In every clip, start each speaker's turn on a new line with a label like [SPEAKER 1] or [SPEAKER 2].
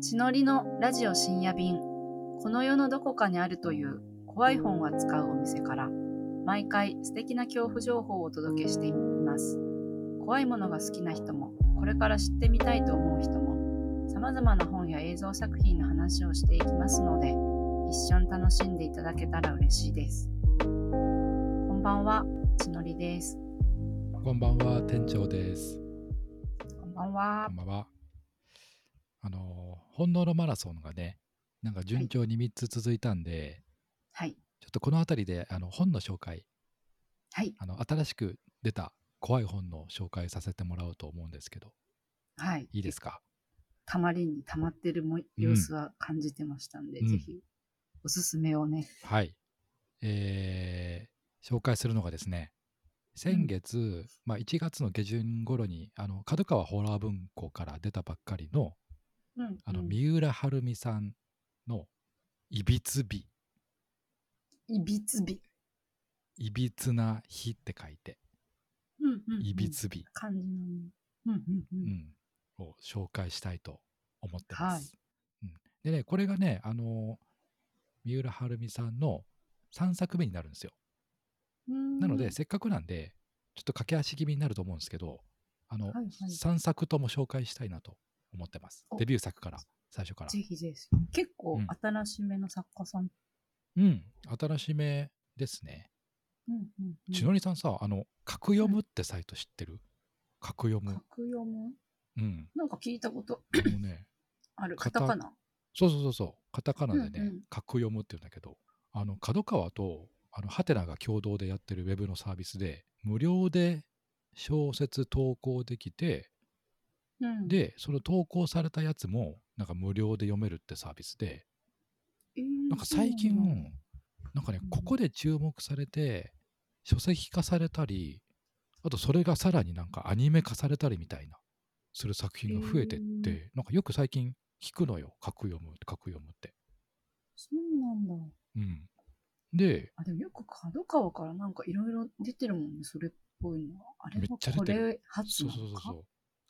[SPEAKER 1] 血のりのラジオ深夜便この世のどこかにあるという怖い本を扱うお店から毎回素敵な恐怖情報をお届けしています怖いものが好きな人もこれから知ってみたいと思う人も様々な本や映像作品の話をしていきますので一緒に楽しんでいただけたら嬉しいですこんばんは血のりです
[SPEAKER 2] こんばんは、店長です。
[SPEAKER 1] こんばんは
[SPEAKER 2] こんばんは。あの、本能のマラソンがね、なんか順調に3つ続いたんで、
[SPEAKER 1] はい。
[SPEAKER 2] ちょっとこの辺りであの本の紹介、
[SPEAKER 1] はい。
[SPEAKER 2] あの新しく出た怖い本の紹介させてもらおうと思うんですけど、
[SPEAKER 1] はい。
[SPEAKER 2] いいですか？
[SPEAKER 1] たまりにたまってるも様子は感じてましたんで、
[SPEAKER 2] うん。
[SPEAKER 1] ぜひおすすめをね。
[SPEAKER 2] はい。えー紹介するのがですね、先月、まあ、1月の下旬頃にあの角川ホラー文庫から出たばっかりの
[SPEAKER 1] うん
[SPEAKER 2] あの、
[SPEAKER 1] うん。
[SPEAKER 2] 三浦晴美さんの「いびつび」
[SPEAKER 1] いびつび、
[SPEAKER 2] いびつな日って書いて、
[SPEAKER 1] うんうんうん。
[SPEAKER 2] いびつび、
[SPEAKER 1] 感じの。ねうんうんう
[SPEAKER 2] うん。んを紹介したいと思ってます。うん、でね、これがね、あの三浦晴美さんの3作目になるんですよ。
[SPEAKER 1] うん。
[SPEAKER 2] なので、せっかくなんで、ちょっと駆け足気味になると思うんですけど、あの、
[SPEAKER 1] はいはい。
[SPEAKER 2] 3作とも紹介したいなと思ってます。
[SPEAKER 1] お。
[SPEAKER 2] デビュー作から、最初から。
[SPEAKER 1] ぜひぜひ。結構
[SPEAKER 2] うん。
[SPEAKER 1] 新しめの作家さん、
[SPEAKER 2] うん、新しめですね。
[SPEAKER 1] うんうんうん。
[SPEAKER 2] ちのりさんさ、あの、格読むってサイト知ってる？格読む。
[SPEAKER 1] 格読む？
[SPEAKER 2] うん。
[SPEAKER 1] なんか聞いたこと。
[SPEAKER 2] あのね、
[SPEAKER 1] ある。
[SPEAKER 2] カタ
[SPEAKER 1] カタカナ？
[SPEAKER 2] そうそうそうそう、カタカナでね、
[SPEAKER 1] うんうん。
[SPEAKER 2] 格読むって言うんだけど、あの、角川と、あの、ハテナが共同でやってるウェブのサービスで、無料で小説投稿できて、
[SPEAKER 1] うん。
[SPEAKER 2] で、その投稿されたやつも、なんか無料で読めるってサービスで、
[SPEAKER 1] えー
[SPEAKER 2] なんか最近、
[SPEAKER 1] そうなん
[SPEAKER 2] かね
[SPEAKER 1] うん、
[SPEAKER 2] ここで注目されて、書籍化されたり、あとそれがさらになんかアニメ化されたりみたいな、する作品が増えてって、
[SPEAKER 1] へ
[SPEAKER 2] なんかよく最近聞くのよ、格読む、格読むって。
[SPEAKER 1] そうなんだ。
[SPEAKER 2] うん。で、
[SPEAKER 1] あでもよく角川からなんかいろいろ出てるもんねそれっぽいのは。あれはこれ初
[SPEAKER 2] そう
[SPEAKER 1] なのか
[SPEAKER 2] そうそうそう。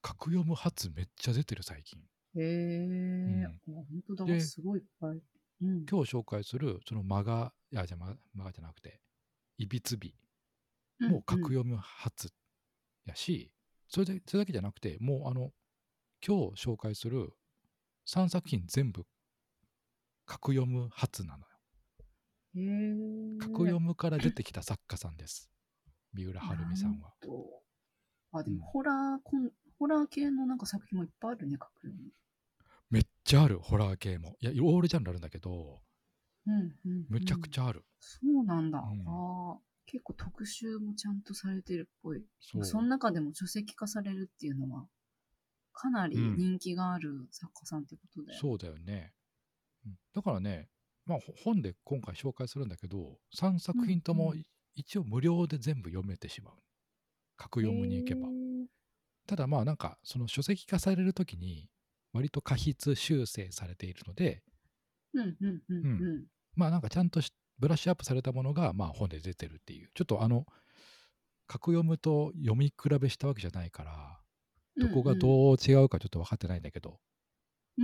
[SPEAKER 2] 格読む発めっちゃ出てる最近。
[SPEAKER 1] へえ、
[SPEAKER 2] ん。
[SPEAKER 1] あ本当だ。
[SPEAKER 2] です
[SPEAKER 1] ごいいっぱい、うん、
[SPEAKER 2] 今日紹介するそのマガ、いやじゃあママガじゃなくて、いびつび
[SPEAKER 1] うん
[SPEAKER 2] も格読む発やし、それでそれだけじゃなくて、もうあの、今日紹介する3作品全部格読む発なのよ。
[SPEAKER 1] へえ
[SPEAKER 2] 格読むから出てきた作家さんです。三浦晴美さんは。
[SPEAKER 1] あで
[SPEAKER 2] うん。
[SPEAKER 1] もホラーコン、ホラー系のなんか作品もいっぱいあるね格読む
[SPEAKER 2] めっちゃある、ホラー系も。いや、オールジャンルあるんだけど、
[SPEAKER 1] うんうんうん
[SPEAKER 2] むちゃくちゃある。
[SPEAKER 1] そうなんだ、
[SPEAKER 2] うん
[SPEAKER 1] あー結構特集もちゃんとされてるっぽい
[SPEAKER 2] そう。
[SPEAKER 1] その中でも書籍化されるっていうのはかなり
[SPEAKER 2] うん
[SPEAKER 1] 人気がある作家さんってことだよね、
[SPEAKER 2] そうだよね。うんだからね、まあ、ほ本で今回紹介するんだけど、3作品とも
[SPEAKER 1] うんうん
[SPEAKER 2] 一応無料で全部読めてしまう。格読むに行けば
[SPEAKER 1] へ。ー
[SPEAKER 2] ただまあなんか、その書籍化されるときに、割と過筆修正されているので、
[SPEAKER 1] うんうんうんうん。
[SPEAKER 2] まあなんかちゃんとしブラッシュアップされたものがまあ本で出てるっていう、ちょっとあの、格読むと読み比べしたわけじゃないから、どこがどう違うかちょっと分かってないんだけど、
[SPEAKER 1] うん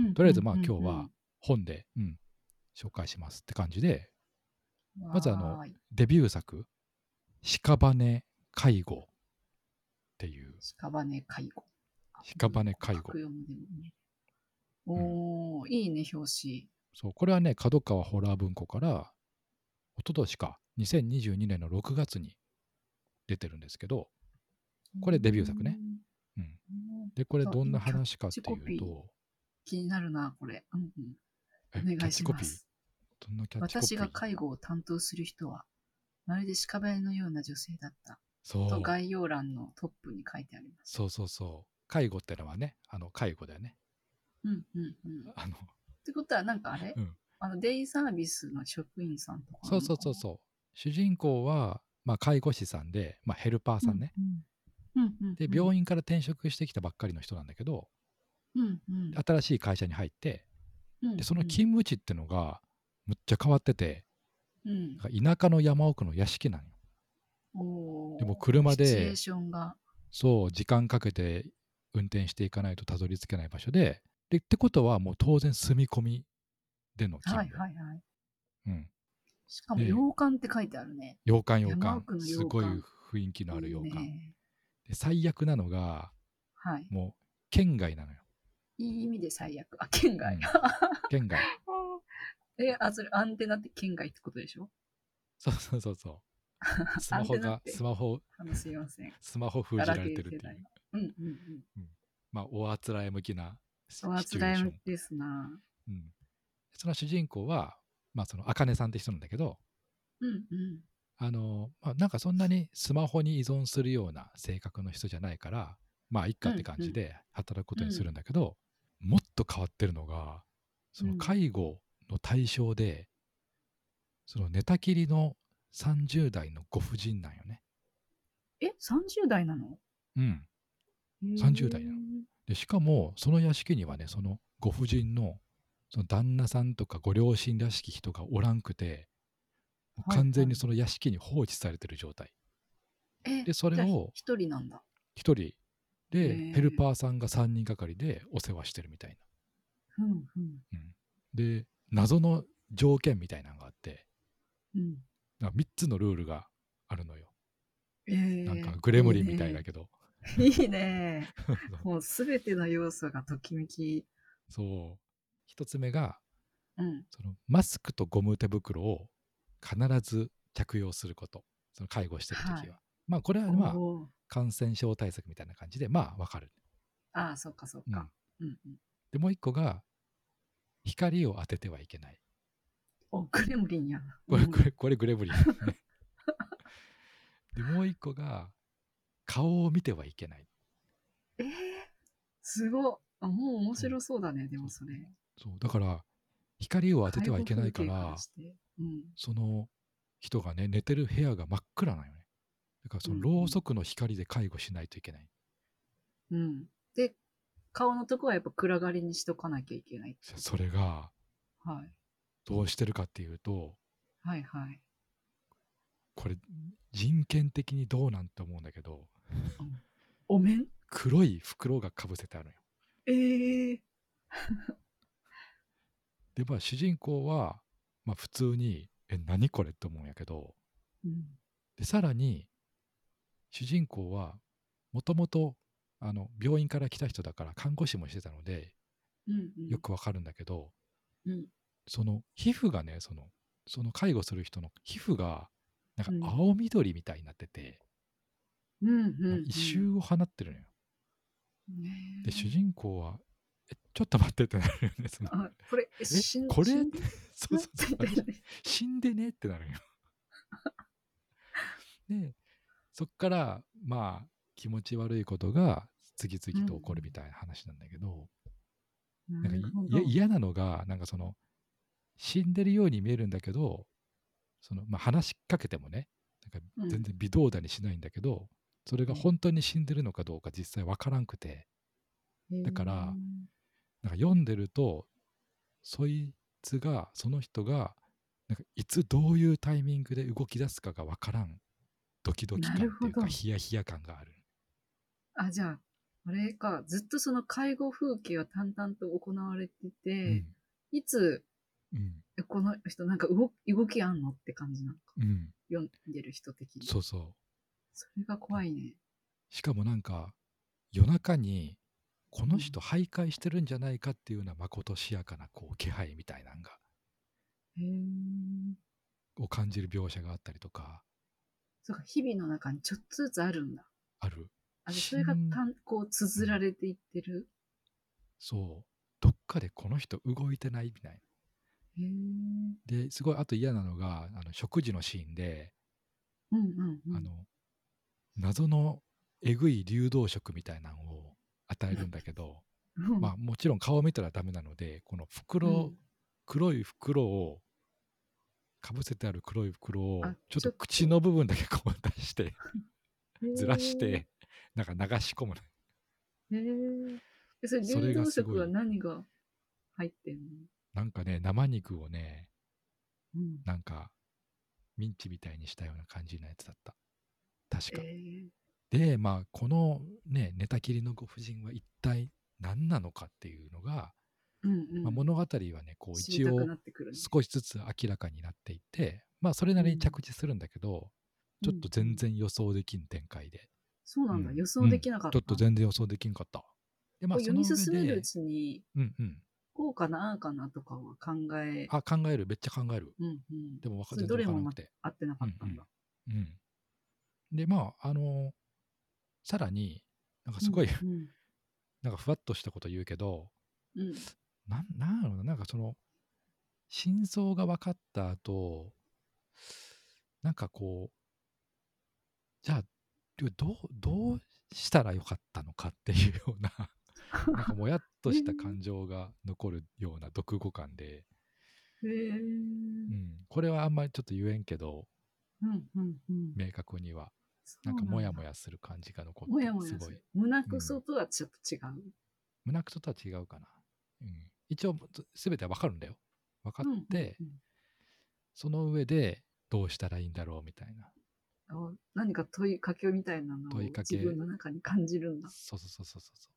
[SPEAKER 1] うん
[SPEAKER 2] とりあえずまあ
[SPEAKER 1] うんうん。
[SPEAKER 2] 今日は本で、うん、紹介しますって感じで、まずあのデビュー作、屍介護っていう、
[SPEAKER 1] 屍介護。
[SPEAKER 2] 屍介護。
[SPEAKER 1] ね。おー、いいね表紙。
[SPEAKER 2] そう、これはね、角川ホラー文庫から、一昨年か、2022年の6月に出てるんですけど、これデビュー作ね。うん。
[SPEAKER 1] うん。
[SPEAKER 2] で、これ
[SPEAKER 1] あ
[SPEAKER 2] どんな話かっていうと、
[SPEAKER 1] 気になるなこれ、うんうん、
[SPEAKER 2] え
[SPEAKER 1] お願いし
[SPEAKER 2] キャッチコピー？
[SPEAKER 1] ます私が介護を担当する人はまるで屍のような女性だった
[SPEAKER 2] そう。
[SPEAKER 1] と概要欄のトップに書いてあります。
[SPEAKER 2] そうそうそう。介護ってのはね、あの介護だよね。
[SPEAKER 1] うんうんうん。っ
[SPEAKER 2] あの、
[SPEAKER 1] てことはなんかあれ、
[SPEAKER 2] うん。
[SPEAKER 1] あのデイサービスの職員さんとか
[SPEAKER 2] そうそうそうそう。主人公は、まあ、介護士さんで、まあ、ヘルパーさんね。
[SPEAKER 1] うんうん。うんうん
[SPEAKER 2] で、病院から転職してきたばっかりの人なんだけど、
[SPEAKER 1] うんうん。
[SPEAKER 2] 新しい会社に入って、
[SPEAKER 1] うん
[SPEAKER 2] で、その勤務地ってのが、むっちゃ変わってて、
[SPEAKER 1] うん。
[SPEAKER 2] 田舎の山奥の屋敷なのよ。でも車で
[SPEAKER 1] シチュエーションが
[SPEAKER 2] そう、時間かけて運転していかないとたどり着けない場所で、でってことはもう当然住み込みでの勤
[SPEAKER 1] はい
[SPEAKER 2] 務。
[SPEAKER 1] はいはい。
[SPEAKER 2] うん。
[SPEAKER 1] しかも
[SPEAKER 2] で
[SPEAKER 1] 洋館って書いてあるね。
[SPEAKER 2] 洋館洋
[SPEAKER 1] 山
[SPEAKER 2] 館すごい雰囲気のある洋館。
[SPEAKER 1] ね
[SPEAKER 2] で最悪なのが
[SPEAKER 1] はい。
[SPEAKER 2] もう県外なのよ。
[SPEAKER 1] いい意味で最悪。あ、県外。
[SPEAKER 2] うん 県外。
[SPEAKER 1] え、あ、それアンテナって県外ってことでしょ？
[SPEAKER 2] そうそうそうそう。スマホがスマホ
[SPEAKER 1] ません。
[SPEAKER 2] スマホ封じられてるっていう。まあおあつらえ向きなシチュエーション
[SPEAKER 1] つらい。ですな。
[SPEAKER 2] うん、その主人公は、まあ、その茜さんって人なんだけど
[SPEAKER 1] うんうん。
[SPEAKER 2] あの、まあ、なんかそんなにスマホに依存するような性格の人じゃないからまあいっかって感じで働くことにするんだけど、もっと変わってるのがその介護の対象で、その寝たきりの30代のご婦人なんよね。
[SPEAKER 1] え、30代なの？
[SPEAKER 2] うん、
[SPEAKER 1] へー。
[SPEAKER 2] 30代なの。でしかもその屋敷にはねそのご婦人のその旦那さんとかご両親らしき人がおらんくて完全にその屋敷に放置されてる状態、
[SPEAKER 1] え
[SPEAKER 2] でそれを
[SPEAKER 1] 一人なんだ。
[SPEAKER 2] 一人。でヘルパーさんが3人がかりでお世話してるみたい
[SPEAKER 1] うんうん。
[SPEAKER 2] な、うん。で謎の条件みたいなのがあって。
[SPEAKER 1] うん。
[SPEAKER 2] なんか3つのルールがあるのよ、
[SPEAKER 1] えー。
[SPEAKER 2] なんかグレムリンみたいだけど。
[SPEAKER 1] いいね。もうすべての要素がときめき。
[SPEAKER 2] そう。一つ目が
[SPEAKER 1] うん。
[SPEAKER 2] そのマスクとゴム手袋を必ず着用すること。その介護してる時は、
[SPEAKER 1] はい。
[SPEAKER 2] まあこれはまあ感染症対策みたいな感じでまあわかる。
[SPEAKER 1] ああ、そっかそっか。うん。うん。
[SPEAKER 2] でもう一個が光を当ててはいけない。
[SPEAKER 1] お、グレムリンや。
[SPEAKER 2] これ
[SPEAKER 1] うん
[SPEAKER 2] これこれグレブリンねでもう一個が顔を見てはいけない
[SPEAKER 1] えー、すごっあもう面白そうだね、でもそれ。
[SPEAKER 2] そうだから光を当ててはいけないから
[SPEAKER 1] うん。
[SPEAKER 2] その人がね寝てる部屋が真っ暗なんよねだからその
[SPEAKER 1] うん
[SPEAKER 2] ろうそくの光で介護しないといけない、
[SPEAKER 1] うん。で、顔のとこはやっぱ暗がりにしとかなきゃいけない。
[SPEAKER 2] それが
[SPEAKER 1] はい。
[SPEAKER 2] どうしてるかっていうと
[SPEAKER 1] はいはい。
[SPEAKER 2] これ人権的にどうなんて思うんだけど
[SPEAKER 1] お面？
[SPEAKER 2] 黒い袋がかぶせてあるのよ
[SPEAKER 1] ええ
[SPEAKER 2] でまあ主人公はまあ普通にえ何これって思うんやけど
[SPEAKER 1] うん。
[SPEAKER 2] でさらに主人公はもともとあの病院から来た人だから看護師もしてたので
[SPEAKER 1] うんうん。
[SPEAKER 2] よくわかるんだけど、
[SPEAKER 1] うん。
[SPEAKER 2] その皮膚がねそのその介護する人の皮膚がなん
[SPEAKER 1] うん
[SPEAKER 2] か青緑みたいになってて、
[SPEAKER 1] うん。
[SPEAKER 2] 異臭を放ってるのよ。で主人公は「えちょっと待って」ってなるよね。その
[SPEAKER 1] あ、これ、え
[SPEAKER 2] え
[SPEAKER 1] 死ん
[SPEAKER 2] これ？そうそうそう死んでねってなるよ。でそっからまあ気持ち悪いことが次々と起こるみたいな話なんだけど、なん
[SPEAKER 1] な
[SPEAKER 2] 嫌なのがなんかその死んでるように見えるんだけどその、まあ、話しかけてもねなんか
[SPEAKER 1] うん。
[SPEAKER 2] 全然微動だにしないんだけど、それが本当に死んでるのかどうか実際わからんくて。だからなんか読んでるとそいつがその人がなんかいつどういうタイミングで動き出すかがわからん。ドキドキ感っていうかヒヤヒヤ感がある。
[SPEAKER 1] あ、じゃあ、あれか、ずっとその介護風景は淡々と行われて
[SPEAKER 2] う
[SPEAKER 1] て、
[SPEAKER 2] ん。
[SPEAKER 1] いつ、
[SPEAKER 2] うん
[SPEAKER 1] えこの人なんか動動きあんのって感じなのか。
[SPEAKER 2] うん、
[SPEAKER 1] 読んでる人的に。
[SPEAKER 2] そうそう
[SPEAKER 1] それが怖いね。
[SPEAKER 2] しかもなんか夜中にこの人徘徊してるんじゃないかっていうようなまことしやかなこう気配みたいなんが
[SPEAKER 1] へえ。
[SPEAKER 2] を感じる描写があったりとか
[SPEAKER 1] そうか、日々の中にちょっとずつあるんだ。
[SPEAKER 2] ある
[SPEAKER 1] あでそれがたんこう綴られていってる。
[SPEAKER 2] そうどっかでこの人動いてないみたい。なですごいあと嫌なのがあの食事のシーンで、
[SPEAKER 1] うんうんうん。
[SPEAKER 2] あの謎のえぐい流動食みたいなのを与えるんだけど、
[SPEAKER 1] うん、
[SPEAKER 2] まあもちろん顔見たらダメなのでこの袋、
[SPEAKER 1] うん。
[SPEAKER 2] 黒い袋をかぶせてある黒い袋を
[SPEAKER 1] あ
[SPEAKER 2] ちょっと口の部分だけこう出してずらしてなんか流し込むの
[SPEAKER 1] へえ。でそれ流動食は何が入ってんの？
[SPEAKER 2] なんかね生肉をね
[SPEAKER 1] うん。
[SPEAKER 2] なんかミンチみたいにしたような感じのやつだった。確か、
[SPEAKER 1] え
[SPEAKER 2] でまあこのね寝たきりのご婦人は一体何なのかっていうのが
[SPEAKER 1] うんうん。
[SPEAKER 2] まあ、物語はねこう一応少しずつ明らかになっていってまあそれなりに着地するんだけど、ちょっと全然予想できん展開で、
[SPEAKER 1] そうなんだ、
[SPEAKER 2] うん。
[SPEAKER 1] 予想できなかった。
[SPEAKER 2] ちょっと全然予想できんかった。でまあ
[SPEAKER 1] 読み進めるう
[SPEAKER 2] そ
[SPEAKER 1] ちに、
[SPEAKER 2] うんうん
[SPEAKER 1] こうかな、ああかなとかは考え、
[SPEAKER 2] あ考える。めっちゃ考える。
[SPEAKER 1] うんうん、
[SPEAKER 2] でもわか全
[SPEAKER 1] どれも合ってなかったんだ。
[SPEAKER 2] うんでまああのさらになんかすごい、
[SPEAKER 1] うん
[SPEAKER 2] なんかふわっとしたこと言うけど
[SPEAKER 1] うん。うん
[SPEAKER 2] なんなんやろうな。なんかその真相が分かった後なんかこうじゃあどうどうしたらよかったのかっていうような なんかもやっとした感情が残るような読後感で、
[SPEAKER 1] へえ。
[SPEAKER 2] うん、これはあんまりちょっと言えんけど。
[SPEAKER 1] うんうんうん。
[SPEAKER 2] 明確には。なんかモヤモ
[SPEAKER 1] ヤ。
[SPEAKER 2] ヤする感じが残
[SPEAKER 1] も
[SPEAKER 2] って
[SPEAKER 1] やもやす
[SPEAKER 2] ごい。
[SPEAKER 1] 胸くそとはちょっと違う。
[SPEAKER 2] 胸くそとは違うかな、うん、一応すべては分かるんだよ。分かって、
[SPEAKER 1] うんうん
[SPEAKER 2] その上でどうしたらいいんだろうみたいな。
[SPEAKER 1] 何か問いかけみたいなのを自分の中に感じるんだ。
[SPEAKER 2] そうそうそうそうそう。そ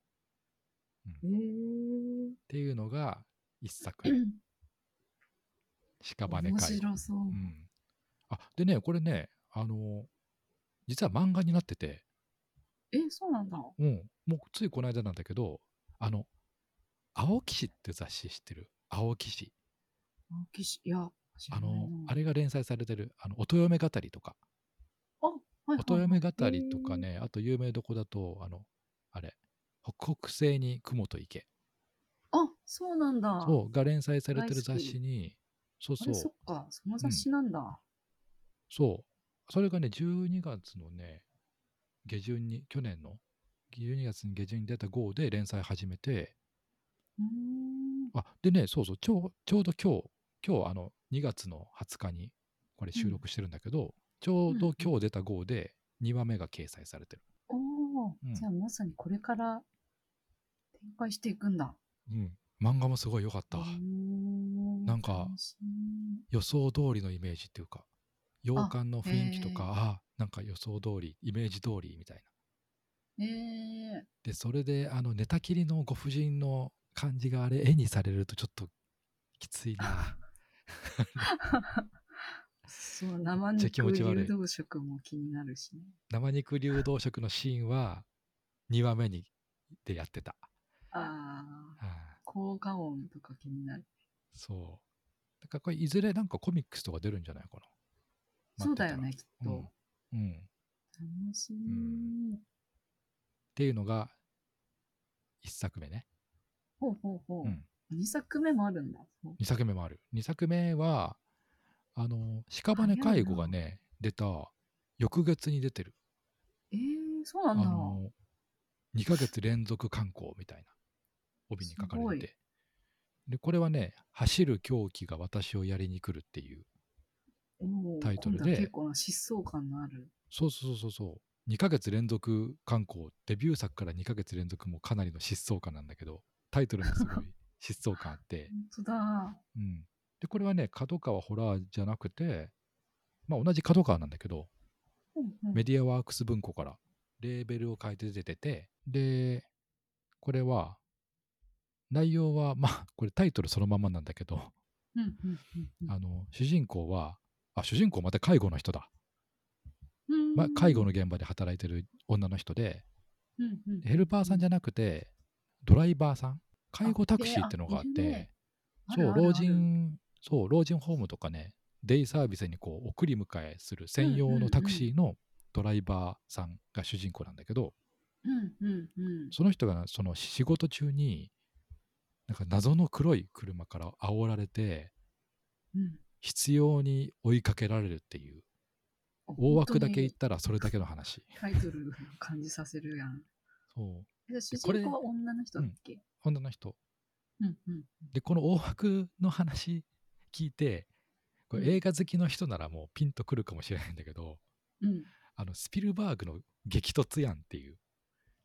[SPEAKER 2] っていうのが一作。目 屍
[SPEAKER 1] 面
[SPEAKER 2] 会
[SPEAKER 1] 白そう。
[SPEAKER 2] うん、あでねこれねあの実は漫画になってて、
[SPEAKER 1] え、そうなんだ。
[SPEAKER 2] うん、もうついこの間なんだけどあの青騎士って雑誌知ってる？青騎士。
[SPEAKER 1] 青木氏、いや、
[SPEAKER 2] あ
[SPEAKER 1] ないな。
[SPEAKER 2] のあれが連載されてるあの音嫁語りとか。
[SPEAKER 1] あ、はいはいはい。
[SPEAKER 2] 音嫁語りとか。ねあと有名どこだとあのあれ北北西に雲と池。
[SPEAKER 1] あ、そうなんだ。
[SPEAKER 2] そうが連載されてる雑誌に。そうそう。
[SPEAKER 1] あれ、そっか、その雑誌なんだ。
[SPEAKER 2] そう。それがね、12月のね、下旬に、去年の12月に下旬に出た号で連載始めて、
[SPEAKER 1] うーん。
[SPEAKER 2] あ、でね、そうそう、ちょうちょうど今日、今日あの2月の20日にこれ収録してるんだけど、ちょうど今日出た号で2話目が掲載されてる。
[SPEAKER 1] おお、
[SPEAKER 2] うん。
[SPEAKER 1] じゃあまさにこれから展開していくんだ。
[SPEAKER 2] うん。漫画もすごい良かった。なんか予想通りのイメージっていうか、洋館の雰囲気とか、
[SPEAKER 1] へー
[SPEAKER 2] あなんか予想通り、イメージ通りみたいな。
[SPEAKER 1] みえ
[SPEAKER 2] で、それで、あの、寝たきりのご婦人の感じがあれ、絵にされるとちょっときついな。
[SPEAKER 1] ー、そう、生肉流動食も気になるしね。
[SPEAKER 2] 生肉流動食のシーンは2話目にでやってた。
[SPEAKER 1] ああ、
[SPEAKER 2] はい
[SPEAKER 1] 効果音とか気になる。
[SPEAKER 2] そう。だからこれいずれなんかコミックスとか出るんじゃないかな。
[SPEAKER 1] そうだよね、きっと。
[SPEAKER 2] うん。うん。っ
[SPEAKER 1] 楽しみ、
[SPEAKER 2] んていうのが1作目ね。
[SPEAKER 1] ほうほうほう。
[SPEAKER 2] うん
[SPEAKER 1] 2作目もあるんだ。そう
[SPEAKER 2] 2作目もある。2作目は、あの、屍介護がね、出た翌月に出てる。
[SPEAKER 1] えー、そうなんだ。
[SPEAKER 2] あの、2ヶ月連続観光みたいな帯に書かれてて。で、これはね、走る狂気が私をやりに来るっていう。タイトルで
[SPEAKER 1] 結構な疾走感のある。
[SPEAKER 2] そうそうそうそう。2ヶ月連続観光、デビュー作から2ヶ月連続もかなりの疾走感なんだけど、タイトルもすごい 疾走感あって。
[SPEAKER 1] 本当だ。
[SPEAKER 2] うん。で、これはね、角川ホラーじゃなくて、まあ同じ角川なんだけど、
[SPEAKER 1] うんうん
[SPEAKER 2] メディアワークス文庫からレーベルを変えて出てて、で、これは、内容は、まあ、これタイトルそのままなんだけど、あの、主人公は、あ、主人公また介護の人だ。
[SPEAKER 1] うん。
[SPEAKER 2] まあ、介護の現場で働いてる女の人で、
[SPEAKER 1] うんうん。
[SPEAKER 2] ヘルパーさんじゃなくて、ドライバーさん。介護タクシーってのがあって、そう、老人、そう、老人ホームとかね、デイサービスにこう送り迎えする専用のタクシーのドライバーさんが主人公なんだけど、その人がその仕事中に、なんか謎の黒い車から煽られて、
[SPEAKER 1] うん
[SPEAKER 2] 必要に追いかけられるっていう、大枠だけ言っ
[SPEAKER 1] 本
[SPEAKER 2] たらそれだけの話。
[SPEAKER 1] タイトルを感じさせるやん。
[SPEAKER 2] そう、
[SPEAKER 1] 主人公は女の人？だっけ
[SPEAKER 2] 女の人。
[SPEAKER 1] うんうん
[SPEAKER 2] で、この大枠の話聞いて、これ映画好きの人ならもうピンとくるかもしれないんだけど、
[SPEAKER 1] うん。
[SPEAKER 2] あのスピルバーグの激突やんっていう。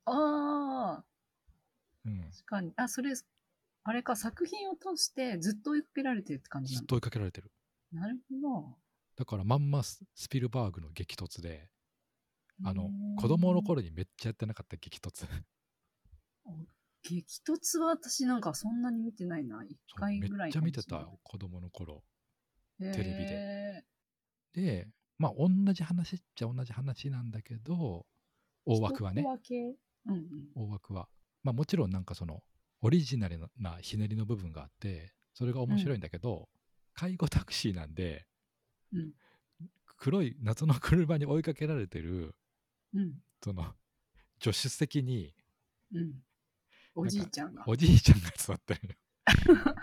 [SPEAKER 1] ああ、
[SPEAKER 2] うん、
[SPEAKER 1] 確かに。あ、それ、あれか、作品を通してずっと追いかけられてるって感じなの？
[SPEAKER 2] ずっと追いかけられてる。
[SPEAKER 1] なるほ
[SPEAKER 2] だからまんまススピルバーグの激突で、
[SPEAKER 1] ど。
[SPEAKER 2] あの子供の頃にめっちゃやってなかった激突。
[SPEAKER 1] 激激突は私なんかそんなに見てないな。一
[SPEAKER 2] そう
[SPEAKER 1] 回ぐらい
[SPEAKER 2] めっちゃ見てた子供の頃テレビででまあ同じ話っちゃ同じ話なんだけど大枠はね
[SPEAKER 1] 一コア系うんうん。
[SPEAKER 2] 大枠はまあもちろんなんかそのオリジナルなひねりの部分があってそれが面白いんだけど、介護タクシーなんで
[SPEAKER 1] うん。
[SPEAKER 2] 黒い夏の車に追いかけられてる
[SPEAKER 1] うん。
[SPEAKER 2] その助手席に
[SPEAKER 1] うん。おじいちゃんが。
[SPEAKER 2] おじいちゃんが座ってるの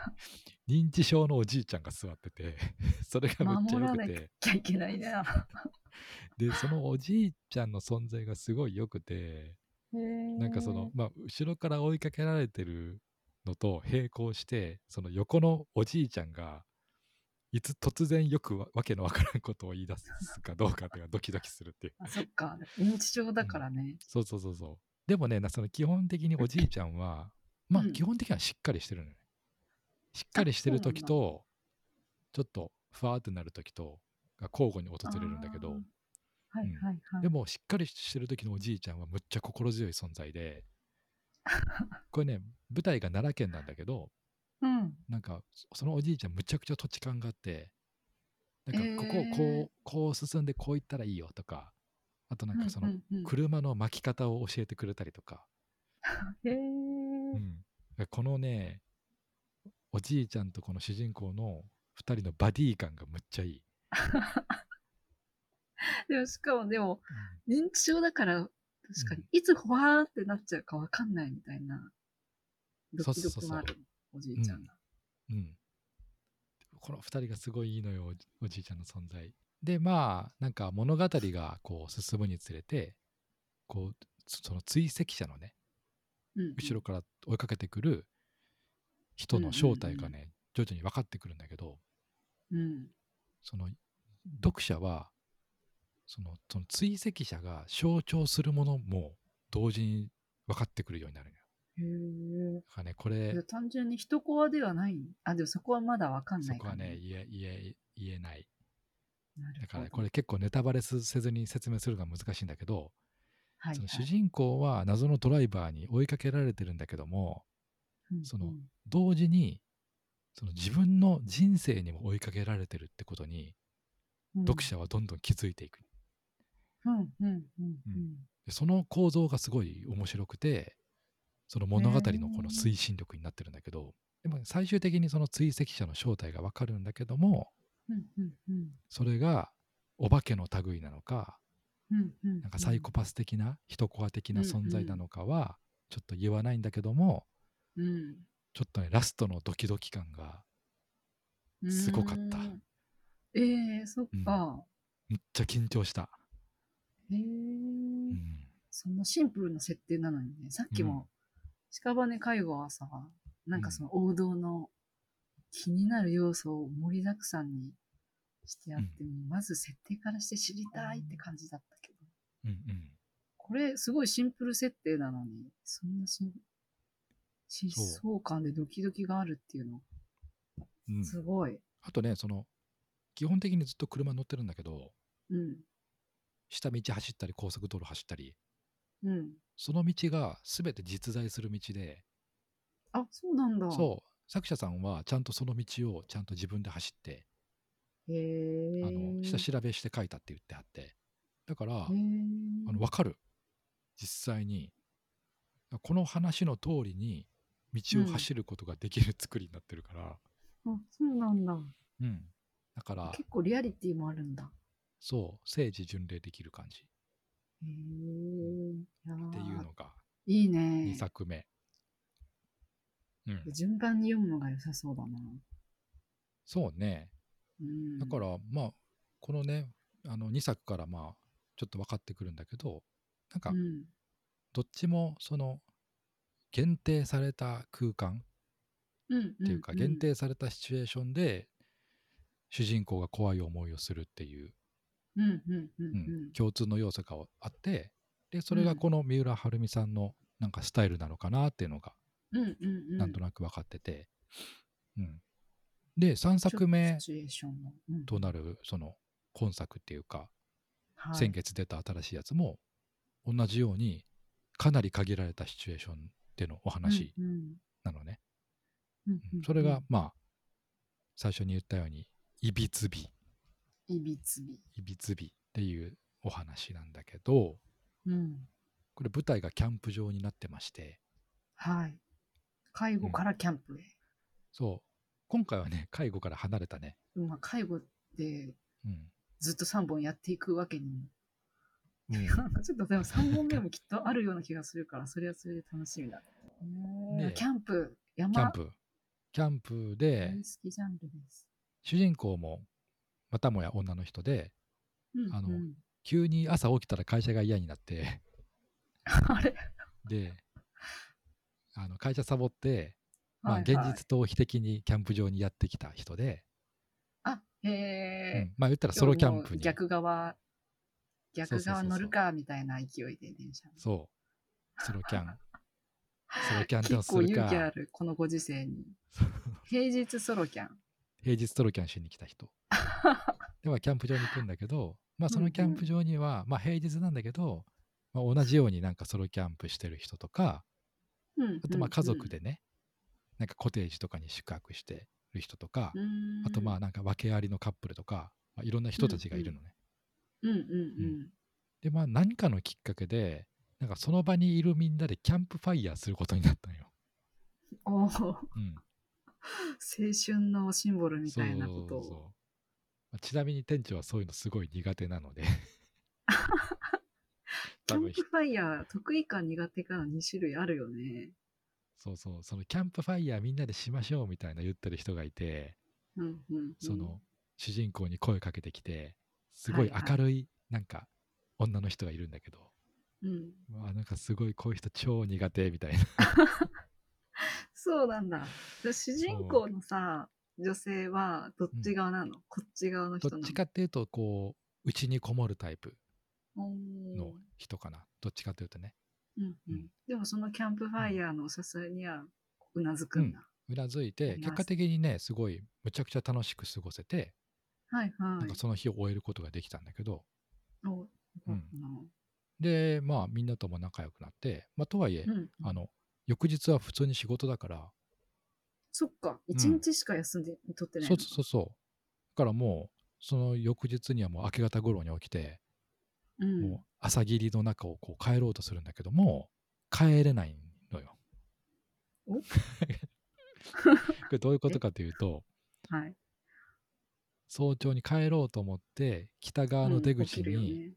[SPEAKER 2] 認知症のおじいちゃんが座ってて それがめっちゃ
[SPEAKER 1] 守らな
[SPEAKER 2] 良くて。でそのおじいちゃんの存在がすごい良くてなんかその、まあ、後ろから追いかけられてるのと並行してその横のおじいちゃんがいつ突然よくわわけのわからんことを言い出すかどうかっていうのがドキドキするっていう。
[SPEAKER 1] あ、そっか。認知症だからね。
[SPEAKER 2] そうそうそうそう。でもねなその基本的におじいちゃんはまあ
[SPEAKER 1] うん
[SPEAKER 2] 基本的にはしっかりしてるのね、しっかりしてる時とちょっとふわーってなる時とが交互に訪れるんだけど
[SPEAKER 1] はいはいはい。
[SPEAKER 2] でもしっかりしてる時のおじいちゃんはむっちゃ心強い存在で。これね舞台が奈良県なんだけど
[SPEAKER 1] うん。
[SPEAKER 2] なんかそそのおじいちゃんむちゃくちゃ土地勘があってなんかここを
[SPEAKER 1] えー。
[SPEAKER 2] こうこう進んでこう行ったらいいよとかあとなんかその車の巻き方を教えてくれたりとか。うん。このねおじいちゃんとこの主人公の2人のバディ感がむっちゃいい、
[SPEAKER 1] でもしかもでも、認知症だから、確かに
[SPEAKER 2] うん、
[SPEAKER 1] いつほわーってなっちゃうかわかんないみたいな、ドキド
[SPEAKER 2] そうそうそう。
[SPEAKER 1] キもある、おじいちゃんが。
[SPEAKER 2] うん。うん。この2人がすごいいいのよおおじいちゃんの存在。でまあなんか物語がこう進むにつれてこうそその追跡者のね
[SPEAKER 1] うん
[SPEAKER 2] 後ろから追いかけてくる人の正体がね、徐々に分かってくるんだけど
[SPEAKER 1] うん。
[SPEAKER 2] その読者はそのその追跡者が象徴するものも同時に分かってくるようになるのよ。
[SPEAKER 1] へえ。
[SPEAKER 2] だからねこれ
[SPEAKER 1] 単純に一コアではない。あ、でもそこはまだわかんない
[SPEAKER 2] そこはね言え言え言えない。
[SPEAKER 1] な
[SPEAKER 2] だからねこれ結構ネタバレせずに説明するのが難しいんだけど、
[SPEAKER 1] はいはい
[SPEAKER 2] その主人公は謎のドライバーに追いかけられてるんだけども
[SPEAKER 1] うん
[SPEAKER 2] その
[SPEAKER 1] うん
[SPEAKER 2] 同時にその自分の人生にも追いかけられてるってことに
[SPEAKER 1] うん
[SPEAKER 2] 読者はどんどん気づいていく。
[SPEAKER 1] うん。うん。うん。うん。
[SPEAKER 2] でその構造がすごい面白くてその物語のこの推進力になってるんだけどでも最終的にその追跡者の正体がわかるんだけども
[SPEAKER 1] うん。うん。うん。
[SPEAKER 2] それがお化けの類なのか
[SPEAKER 1] うん。うん。
[SPEAKER 2] なんかサイコパス的な人コア的な存在なのかはちょっと言わないんだけども
[SPEAKER 1] うん。
[SPEAKER 2] ちょっとねラストのドキドキ感がすごかった。
[SPEAKER 1] うーん。ええそっか。
[SPEAKER 2] めっちゃ緊張した。
[SPEAKER 1] へえ
[SPEAKER 2] うん。
[SPEAKER 1] そんなシンプルな設定なのにね、さっきも、屍介護はさ、なんかその王道の気になる要素を盛りだくさんにしてあって、まず設定からして知りたいって感じだったけど、
[SPEAKER 2] うんうん。
[SPEAKER 1] これすごいシンプル設定なのに、そんなしん疾走感でドキドキがあるっていうの、
[SPEAKER 2] うん。
[SPEAKER 1] すごい。
[SPEAKER 2] あとねその基本的にずっと車乗ってるんだけど
[SPEAKER 1] うん。
[SPEAKER 2] 下道走ったり高速道路走ったり
[SPEAKER 1] うん。
[SPEAKER 2] その道が全て実在する道で
[SPEAKER 1] あ、そうなんだ。
[SPEAKER 2] そう作者さんはちゃんとその道をちゃんと自分で走って
[SPEAKER 1] へえ。
[SPEAKER 2] あの下調べして書いたって言ってあってだから。あの分かる実際にこの話の通りに道を走ることができる作りになってるから、
[SPEAKER 1] あ、そうなんだ。
[SPEAKER 2] うん、だから
[SPEAKER 1] 結構リアリティもあるんだ。
[SPEAKER 2] そう聖地巡礼できる感じ。っていうのが
[SPEAKER 1] いい
[SPEAKER 2] 2
[SPEAKER 1] ね。
[SPEAKER 2] 作目、うん、
[SPEAKER 1] 順番に読むのが良さそうだな。
[SPEAKER 2] そうね。
[SPEAKER 1] うん、
[SPEAKER 2] だからまあこのねあの2作からまあちょっと分かってくるんだけどなんか
[SPEAKER 1] うん、
[SPEAKER 2] どっちもその限定された空間
[SPEAKER 1] うん、
[SPEAKER 2] っていうか限定されたシチュエーションで主人公が怖い思いをするっていう、共通の要素があってでそれがこの三浦晴美さんのなんかスタイルなのかなっていうのが。なんとなく分かってて、うん。で3作目
[SPEAKER 1] シチュエーションの。うん
[SPEAKER 2] となるその今作っていうか
[SPEAKER 1] はい。
[SPEAKER 2] 先月出た新しいやつも同じようにかなり限られたシチュエーションっていうのお話
[SPEAKER 1] うん
[SPEAKER 2] なのね。それが、まあ、最初に言ったように、いびつび、
[SPEAKER 1] いびつび。
[SPEAKER 2] いびつびっていうお話なんだけど、
[SPEAKER 1] うん。
[SPEAKER 2] これ舞台がキャンプ場になってまして、
[SPEAKER 1] はい。介護からキャンプへ。
[SPEAKER 2] そう、今回はね、介護から離れたね。
[SPEAKER 1] まあ、介護で
[SPEAKER 2] うん。
[SPEAKER 1] ずっと3本やっていくわけにも。
[SPEAKER 2] うん
[SPEAKER 1] なんかちょっとでも3本目もきっとあるような気がするから、それはそれで楽しみだ。ね
[SPEAKER 2] ね
[SPEAKER 1] キャンプ、
[SPEAKER 2] キャ
[SPEAKER 1] 山
[SPEAKER 2] ンプ。キャンプで
[SPEAKER 1] 大、好きジャンルです。
[SPEAKER 2] 主人公も、またもや女の人で、
[SPEAKER 1] うん
[SPEAKER 2] あの
[SPEAKER 1] うん
[SPEAKER 2] 急に朝起きたら会社が嫌になって、
[SPEAKER 1] あれ？
[SPEAKER 2] で、あの会社サボって、まあ、
[SPEAKER 1] はいはい
[SPEAKER 2] 現実逃避的にキャンプ場にやってきた人で、
[SPEAKER 1] あ、へ
[SPEAKER 2] う
[SPEAKER 1] え
[SPEAKER 2] ん。まあ言ったらソロキャンプに。
[SPEAKER 1] 逆側、逆側乗るかみたいな勢いで電車に。
[SPEAKER 2] そう。ソロキャン。ソロキャンでも
[SPEAKER 1] 結構
[SPEAKER 2] する
[SPEAKER 1] 勇気あ
[SPEAKER 2] か。
[SPEAKER 1] る、このご時世に。平日ソロキャン。
[SPEAKER 2] 平日ソロキャンしに来た人。ではキャンプ場に行くんだけど、まあそのキャンプ場には、まあ平日なんだけど、まあ、同じようになんかソロキャンプしてる人とか、
[SPEAKER 1] うん
[SPEAKER 2] あとまあ家族。でね、なんかコテージとかに宿泊してる人とか、
[SPEAKER 1] うん
[SPEAKER 2] あとまあなんか訳ありのカップルとか、まあ、いろんな人たちがいるのね。
[SPEAKER 1] うんうんうん。
[SPEAKER 2] でまあ何かのきっかけで、なんかその場にいるみんなでキャンプファイヤーすることになったのよ。
[SPEAKER 1] おお、
[SPEAKER 2] うん。
[SPEAKER 1] 青春のシンボルみたいなことを。
[SPEAKER 2] そうそうそう。まあちなみに店長はそういうのすごい苦手なので。
[SPEAKER 1] キャンプファイヤー、得意か苦手かの2種類あるよね。
[SPEAKER 2] そうそう。そのキャンプファイヤーみんなでしましょうみたいな言ってる人がいて
[SPEAKER 1] うんうんうん、
[SPEAKER 2] その主人公に声かけてきてすごい
[SPEAKER 1] はい。はい
[SPEAKER 2] 明るいなんか女の人がいるんだけど、
[SPEAKER 1] うん、
[SPEAKER 2] まあなんかすごいこういう人超苦手みたいな
[SPEAKER 1] そうなんだ。で主人公のさ、女性はどっち側なの、こっち側の人なの。
[SPEAKER 2] どっちかっていうとこう内にこもるタイプの人かな、どっちかっていうとね。
[SPEAKER 1] うんう
[SPEAKER 2] うん。
[SPEAKER 1] ん、でもそのキャンプファイヤーのお誘いにはうなずくんだ。
[SPEAKER 2] うなずい
[SPEAKER 1] あ
[SPEAKER 2] て結果的にねすごいむちゃくちゃ楽しく過ごせて、
[SPEAKER 1] はいはい。
[SPEAKER 2] なんか。その日を終えることができたんだけど。
[SPEAKER 1] およかったな。
[SPEAKER 2] でまあみんなとも仲良くなって、まあ、とはいえ、
[SPEAKER 1] うん、
[SPEAKER 2] あの翌日は普通に仕事だから。
[SPEAKER 1] そっか、一日しか休んで、取ってない
[SPEAKER 2] そうそうそう。だからもうその翌日にはもう明け方頃に起きて、
[SPEAKER 1] うん。
[SPEAKER 2] もう朝霧の中をこう帰ろうとするんだけども帰れないのよ。
[SPEAKER 1] お？
[SPEAKER 2] これどういうことかというと
[SPEAKER 1] はい。
[SPEAKER 2] 早朝に帰ろうと思って北側の出口に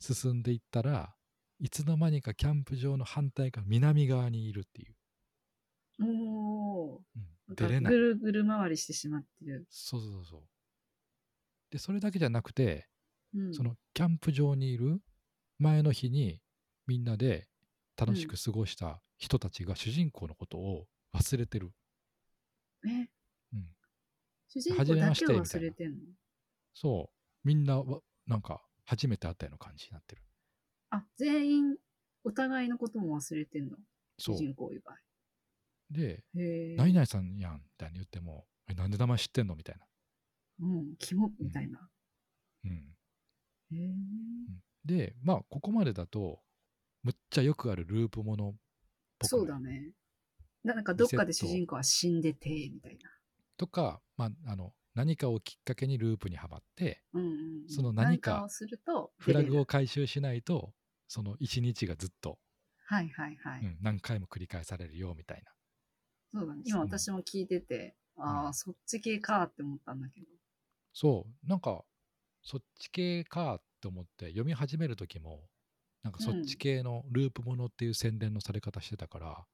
[SPEAKER 2] 進んでいったら、いつの間にかキャンプ場の反対側南側にいるっていう、
[SPEAKER 1] うん、おー。
[SPEAKER 2] うん。出れない。
[SPEAKER 1] ぐるぐる回りしてしまってる。
[SPEAKER 2] そうそうそうでそれだけじゃなくて
[SPEAKER 1] うん、
[SPEAKER 2] そのキャンプ場にいる前の日にみんなで楽しく過ごした人たちが主人公のことを忘れてる。
[SPEAKER 1] え、
[SPEAKER 2] うん。
[SPEAKER 1] 主人公だけを忘れてんの？
[SPEAKER 2] そう。みんなわなんか初めて会ったような感じになってる。
[SPEAKER 1] あ、全員お互いのことも忘れてんの？
[SPEAKER 2] そう。
[SPEAKER 1] 主人公以外。
[SPEAKER 2] で。何々さんやんみたいに言っても、え、なんで名前知ってんの？みたいな。
[SPEAKER 1] うん、キモみたいな。
[SPEAKER 2] うん。
[SPEAKER 1] へえ。
[SPEAKER 2] で、まあ、ここまでだと、むっちゃよくあるループものっぽく
[SPEAKER 1] そうだね。ななんかどっかで主人公は死んでて、みたいな。
[SPEAKER 2] とか、まあ、あの、何かをきっかけにループにはまって、
[SPEAKER 1] うんうんうん、
[SPEAKER 2] その何か
[SPEAKER 1] なんをすると
[SPEAKER 2] フラグを回収しないと、その一日がずっと、
[SPEAKER 1] はいはいはい。
[SPEAKER 2] うん、何回も繰り返されるよみたいな。
[SPEAKER 1] そうだね。今私も聞いてて、ああ、
[SPEAKER 2] うん
[SPEAKER 1] そっち系かって思ったんだけど。
[SPEAKER 2] そう、なんか、そっち系かって思って読み始める時も、なんかそっち系のループものっていう宣伝のされ方してたから、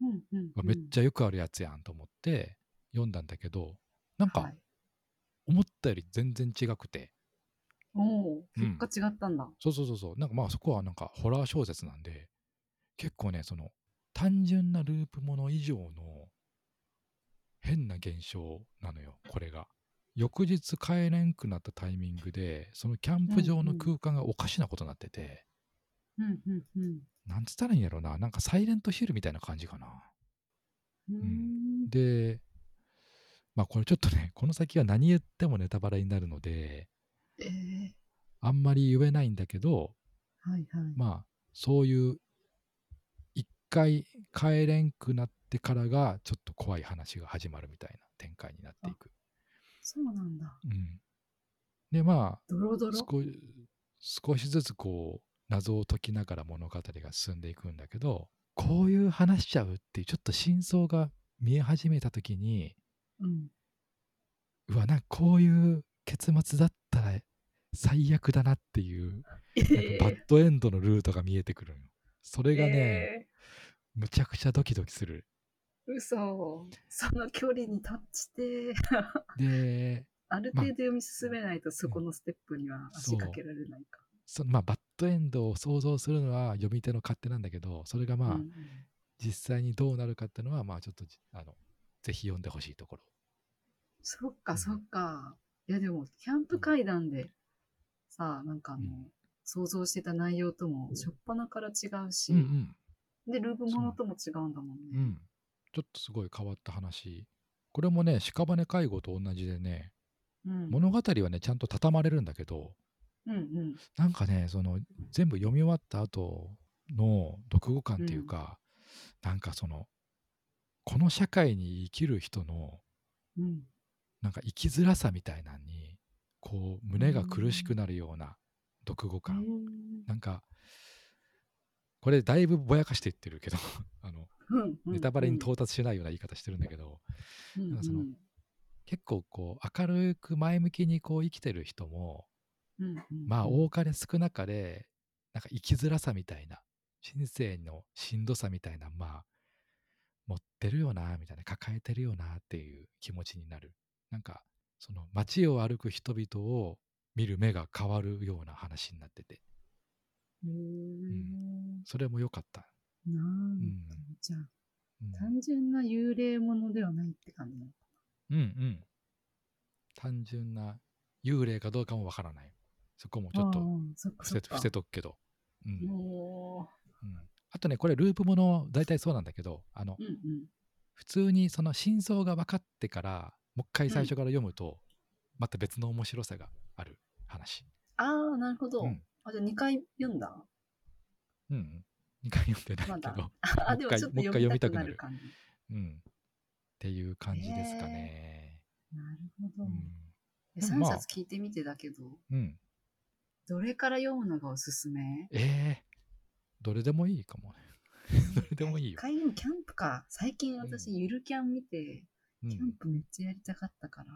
[SPEAKER 1] うんうん、
[SPEAKER 2] めっち
[SPEAKER 1] ゃ、
[SPEAKER 2] ゃよくあるやつやんと思って読んだんだけど、なんか
[SPEAKER 1] はい、
[SPEAKER 2] 思ったより全然違くて、
[SPEAKER 1] おお、
[SPEAKER 2] うん
[SPEAKER 1] 結果違ったんだ。
[SPEAKER 2] そうそうそうそう、なんかまあそこはなんかホラー小説なんで、結構ね、その単純なループもの以上の変な現象なのよ、これが。翌日帰れんくなったタイミングで、そのキャンプ場の空間がおかしなことになってて、
[SPEAKER 1] うんうんうん。
[SPEAKER 2] なんつったらいいんやろな、なんかサイレントヒルみたいな感じかな。
[SPEAKER 1] うーん
[SPEAKER 2] で、まあこれちょっとね、この先は何言ってもネタバレになるので、
[SPEAKER 1] えー、
[SPEAKER 2] あんまり言えないんだけど、
[SPEAKER 1] はいはい。
[SPEAKER 2] まあそういう一回帰れんくなってからがちょっと怖い話が始まるみたいな展開になっていく。
[SPEAKER 1] そうなんだ。
[SPEAKER 2] うん、でまあ
[SPEAKER 1] ドロドロ？
[SPEAKER 2] 少少しずつこう謎を解きながら物語が進んでいくんだけどこういう話しちゃうっていうちょっと真相が見え始めた時に
[SPEAKER 1] うん。
[SPEAKER 2] うわなんかこういう結末だったら最悪だなっていうバッドエンドのルートが見えてくるのそれがね、
[SPEAKER 1] え
[SPEAKER 2] むちゃくちゃドキドキする。
[SPEAKER 1] ー嘘。その距離にタッチして、
[SPEAKER 2] で
[SPEAKER 1] ある程度読み進めないとそこのステップには足かけられないか。
[SPEAKER 2] そのまあバッドエンドを想像するのは読み手の勝手なんだけどそれがまあ、
[SPEAKER 1] うんうん。
[SPEAKER 2] 実際にどうなるかっていうのはまあちょっとじあのぜひ読んでほしいところ。
[SPEAKER 1] そっかそっか。いやでも、キャンプ会談でさ、なんかあの、
[SPEAKER 2] うん
[SPEAKER 1] 想像してた内容とも初っ端から違うし、
[SPEAKER 2] うん
[SPEAKER 1] で、ループものとも違うんだもんね。
[SPEAKER 2] うんうんちょっとすごい変わった話これもね屍介護と同じでね
[SPEAKER 1] うん。
[SPEAKER 2] 物語はねちゃんと畳まれるんだけど
[SPEAKER 1] うんうん。
[SPEAKER 2] なんかねその全部読み終わった後の読後感っていうか、なんかそのこの社会に生きる人の
[SPEAKER 1] うん。
[SPEAKER 2] なんか生きづらさみたいなのにこう胸が苦しくなるような読後感、なんかこれだいぶぼやかして言ってるけど あの
[SPEAKER 1] うんうん
[SPEAKER 2] ネタバレに到達しないような言い方してるんだけど、
[SPEAKER 1] うん
[SPEAKER 2] なんかその結構こう明るく前向きにこう生きてる人も
[SPEAKER 1] うんうん。
[SPEAKER 2] まあ多かれ少なかれなんか生きづらさみたいな人生のしんどさみたいなまあ持ってるよなみたいな抱えてるよなっていう気持ちになるなんかその街を歩く人々を見る目が変わるような話になってて。
[SPEAKER 1] へー
[SPEAKER 2] それも良かった、
[SPEAKER 1] なん
[SPEAKER 2] うん。
[SPEAKER 1] だじゃあ、
[SPEAKER 2] うん、
[SPEAKER 1] 単純な幽霊ものではないって感じなのか
[SPEAKER 2] うんうん。単純な幽霊かどうかもわからない。そこもちょっと伏せとくけど、うん。
[SPEAKER 1] も
[SPEAKER 2] うん、あとねこれループもの大体そうなんだけどあの
[SPEAKER 1] う、うんうん。
[SPEAKER 2] 普通にその真相が分かってからもう一回最初から読むと、また別の面白さがある話。
[SPEAKER 1] ああ、なるほど。
[SPEAKER 2] うん
[SPEAKER 1] あ、じゃあ2回読んだ？
[SPEAKER 2] うんうん。2回読んでないけど、
[SPEAKER 1] あ、でもちょっと
[SPEAKER 2] もう一回
[SPEAKER 1] 読みたくなる感じ。
[SPEAKER 2] うん。っていう感じですかね。
[SPEAKER 1] なるほど。
[SPEAKER 2] うん。
[SPEAKER 1] え
[SPEAKER 2] でもまあ
[SPEAKER 1] 3冊聞いてみてだけど、
[SPEAKER 2] うん、
[SPEAKER 1] どれから読むのがおすすめ？
[SPEAKER 2] えー、どれでもいいかもね。どれでもいいよ。
[SPEAKER 1] 海もキャンプか。最近私、ゆるキャン見て、
[SPEAKER 2] うん、
[SPEAKER 1] キャンプめっちゃやりたかったから、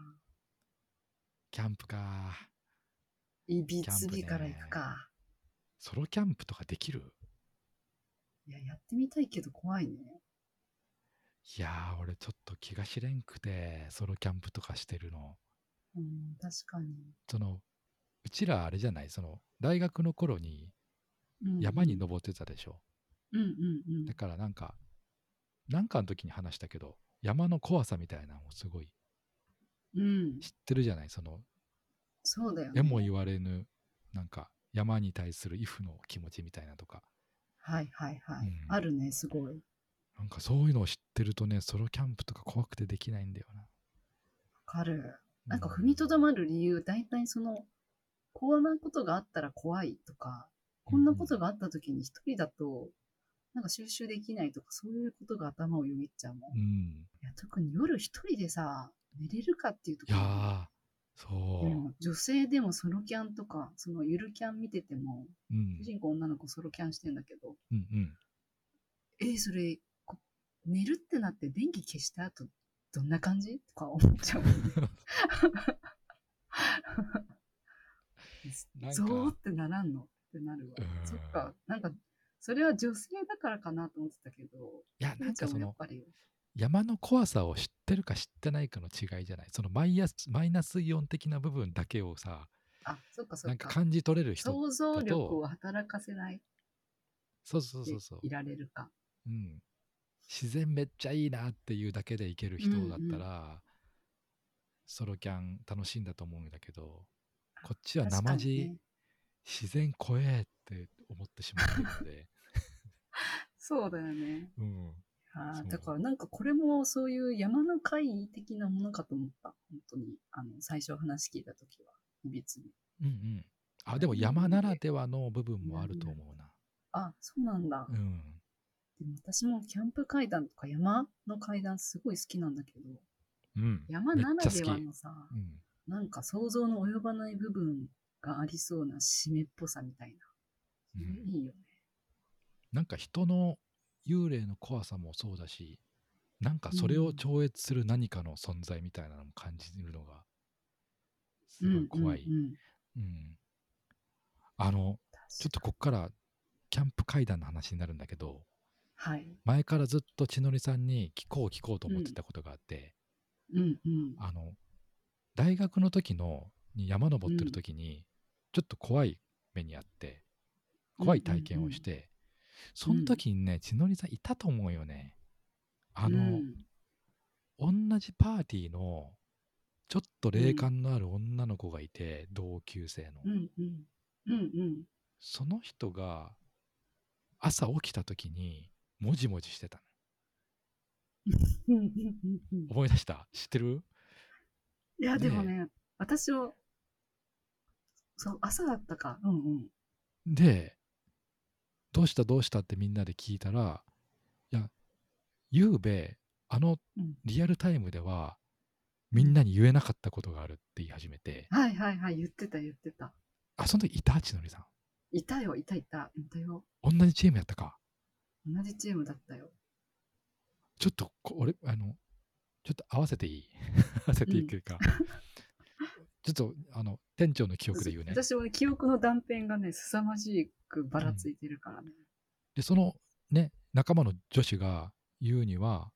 [SPEAKER 2] キャンプか。
[SPEAKER 1] いび
[SPEAKER 2] キャンプね
[SPEAKER 1] つびから行くか。
[SPEAKER 2] ソロキャンプとかできる？
[SPEAKER 1] いや、やってみたいけど怖いね。
[SPEAKER 2] いやー、俺ちょっと気が知れんくて、ソロキャンプとかしてるの。
[SPEAKER 1] うん、確かに。
[SPEAKER 2] その、うちらあれじゃない、その、大学の頃に
[SPEAKER 1] うん
[SPEAKER 2] 山に登ってたでしょ？
[SPEAKER 1] うんうんうん
[SPEAKER 2] だ。からなんか、なんかの時に話したけど、山の怖さみたいなのをすごい
[SPEAKER 1] うん、
[SPEAKER 2] 知ってるじゃない、その、
[SPEAKER 1] そうだよね。
[SPEAKER 2] えも言われぬ、なんか、山に対する畏怖の気持ちみたいなとか、
[SPEAKER 1] はいはいはい。
[SPEAKER 2] うん
[SPEAKER 1] あるね、すごい。わ
[SPEAKER 2] なんかそういうのを知ってるとね、ソロキャンプとか怖くてできないんだよな。
[SPEAKER 1] かる。なんか
[SPEAKER 2] う
[SPEAKER 1] 踏みとどまる理由、大体その、こんなことがあったら怖いとか、こんなことがあった時に一人だと、なんか収集できないとか、そういうことが頭をよぎっちゃうもん。い
[SPEAKER 2] うん。
[SPEAKER 1] や特に夜一人でさ、寝れるかっていうと
[SPEAKER 2] いやー、そう。
[SPEAKER 1] 女性でもソロキャンとか、そのゆるキャン見てても、
[SPEAKER 2] うん
[SPEAKER 1] 主。人公女の子ソロキャンしてんだけど、
[SPEAKER 2] うんうん。
[SPEAKER 1] えーそれ、こ寝るってなって電気消した後、どんな感じとか思っちゃう。ゾーってならんのってなるわ
[SPEAKER 2] うん。
[SPEAKER 1] そっか、なんか、それは女性だからかなと思ってたけど、
[SPEAKER 2] いや、なんかその山の怖さを知ってるか知ってないかの違いじゃない？そのマイナスマイナスイオン的な部分だけをさ、
[SPEAKER 1] あ、そっかそ
[SPEAKER 2] なんか
[SPEAKER 1] っか。
[SPEAKER 2] 感じ取れる人。
[SPEAKER 1] 想像力を働かせない？
[SPEAKER 2] そうそう
[SPEAKER 1] で
[SPEAKER 2] そうそう
[SPEAKER 1] い。られるか。
[SPEAKER 2] うん。自然めっちゃいいなっていうだけでいける人だったら、ソロキャン楽しいんだと思うんだけど、こっちは生地、
[SPEAKER 1] 確かにね
[SPEAKER 2] 自然怖えって思ってしまうので、
[SPEAKER 1] そうだよね。
[SPEAKER 2] うん。
[SPEAKER 1] あーだからなんかこれもそういう山の会的なものかと思った。本当に。あの、最初話聞いたときは。別に。
[SPEAKER 2] うんうん。あ、でも山ならではの部分もあると思うな。
[SPEAKER 1] あ、そうなんだ。
[SPEAKER 2] うん。
[SPEAKER 1] でも私もキャンプ階段とか山の階段すごい好きなんだけど、
[SPEAKER 2] うん。
[SPEAKER 1] 山ならではのさ、
[SPEAKER 2] うん。
[SPEAKER 1] なんか想像の及ばない部分がありそうな湿っぽさみたいな。
[SPEAKER 2] うん
[SPEAKER 1] いいよね。
[SPEAKER 2] なんか人の幽霊の怖さもそうだし、なんかそれを超越する何かの存在みたいなのも感じるのが、すごい怖い。
[SPEAKER 1] うんうんうん
[SPEAKER 2] うん。あの、ちょっとこっからキャンプ階段の話になるんだけど、
[SPEAKER 1] はい。
[SPEAKER 2] 前からずっと千鳥さんに聞こう聞こうと思ってたことがあって、
[SPEAKER 1] うんうん。
[SPEAKER 2] あの、大学の時の、に山登ってる時に、ちょっと怖い目にあって、怖い体験をして、その時にね、千鳥さんいたと思うよね。あの、
[SPEAKER 1] うん
[SPEAKER 2] 同じパーティーの、ちょっと霊感のある女の子がいて、同級生の。
[SPEAKER 1] うんうん。うんうん。
[SPEAKER 2] その人が、朝起きた時に、もじもじしてた
[SPEAKER 1] うんうんうんうん
[SPEAKER 2] の。思い出した？知ってる？
[SPEAKER 1] いや、
[SPEAKER 2] ね
[SPEAKER 1] でもね、私を、そう、朝だったか。うんうん。
[SPEAKER 2] で、どうしたどうしたってみんなで聞いたら、いや、ゆうべ、あの
[SPEAKER 1] うん
[SPEAKER 2] リアルタイムでは、みんなに言えなかったことがあるって言い始めて、
[SPEAKER 1] はいはいはい、言ってた言ってた。
[SPEAKER 2] あ、その時いた？ちのりさ
[SPEAKER 1] いたよ、いたいた。いたよ。
[SPEAKER 2] ん。同じチームやったか？
[SPEAKER 1] 同じチームだったよ。
[SPEAKER 2] ちょっとこ、俺、あの、ちょっと合わせていい？合わせていいっていうか、ちょっと、あの、店長の記憶で言うね。
[SPEAKER 1] 私もね、記憶の断片がね、凄まじくばらついてるからね。
[SPEAKER 2] で、そのね、仲間の女子が言うには、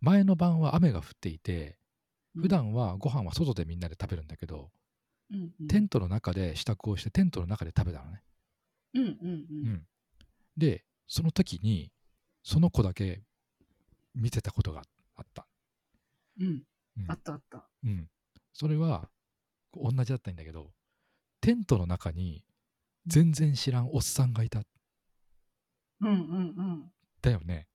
[SPEAKER 2] 前の晩は雨が降っていて、普段はご飯は外でみんなで食べるんだけど、
[SPEAKER 1] うんうん、
[SPEAKER 2] テントの中で支度をして、テントの中で食べたのね。
[SPEAKER 1] うんうんう。
[SPEAKER 2] うんん。で、その時に、その子だけ見てたことがあった。
[SPEAKER 1] うん。
[SPEAKER 2] うん
[SPEAKER 1] あったあった。
[SPEAKER 2] うん。それは、同じだったんだけど、テントの中に全然知らんおっさんがいた。
[SPEAKER 1] うんうん
[SPEAKER 2] だよね。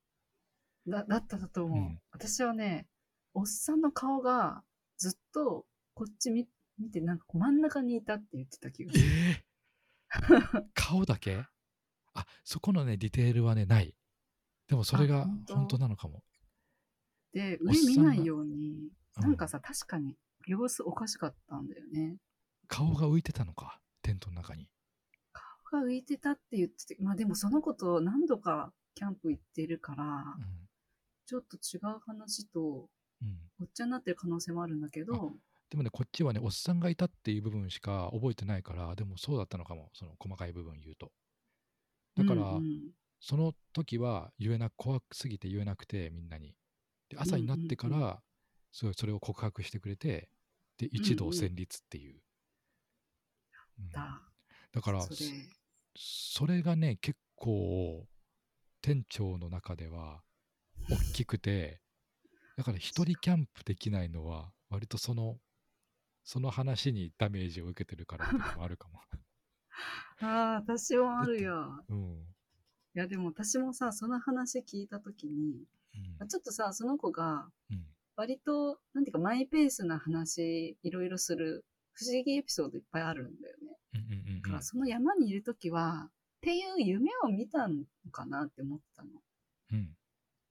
[SPEAKER 1] うん。だだっただと思う、
[SPEAKER 2] うん
[SPEAKER 1] 私はね、おっさんの顔がずっとこっち見見て、なんか真ん中にいたって言ってた気がする。
[SPEAKER 2] えー？顔だけ？あ、そこのね、ディテールはね、ない。でもそれが
[SPEAKER 1] あ本当？
[SPEAKER 2] なのかも。
[SPEAKER 1] で、上見ないように、
[SPEAKER 2] うん
[SPEAKER 1] なんかさ、確かに様子おかしかったんだよね。
[SPEAKER 2] 顔が浮いてたのか、テントの中に。
[SPEAKER 1] 顔が浮いてたって言ってて、まあでもその子と何度かキャンプ行ってるから、ちょっと違う話と
[SPEAKER 2] うん。うん。
[SPEAKER 1] ごっちゃになってる可能性もあるんだけど、
[SPEAKER 2] でもね、こっちはね、おっさんがいたっていう部分しか覚えてないから、でもそうだったのかも、その細かい部分言うと。だから、
[SPEAKER 1] うんうん
[SPEAKER 2] その時は言えな怖すぎて言えなくて、みんなに。で、朝になってか
[SPEAKER 1] うんうん
[SPEAKER 2] うそれを告白してくれて、で、一同戦慄っていう。うん
[SPEAKER 1] だ
[SPEAKER 2] だから、
[SPEAKER 1] それ
[SPEAKER 2] がね、結構、店長の中では、大きくて、だから一人キャンプできないのは、割とその、その話にダメージを受けてるからっていうのもあるかも。
[SPEAKER 1] ああ、私もあるよ。
[SPEAKER 2] うん。
[SPEAKER 1] いや、でも私もさ、その話聞いたときに、
[SPEAKER 2] うん。
[SPEAKER 1] ちょっとさ、その子が、
[SPEAKER 2] うん。
[SPEAKER 1] 割と、なんていうか、マイペースな話、いろいろする、不思議エピソードいっぱいあるんだよね。
[SPEAKER 2] うんうんうん
[SPEAKER 1] だから、その山にいるときは、っていう夢を見たのかなって思ったの。
[SPEAKER 2] うん。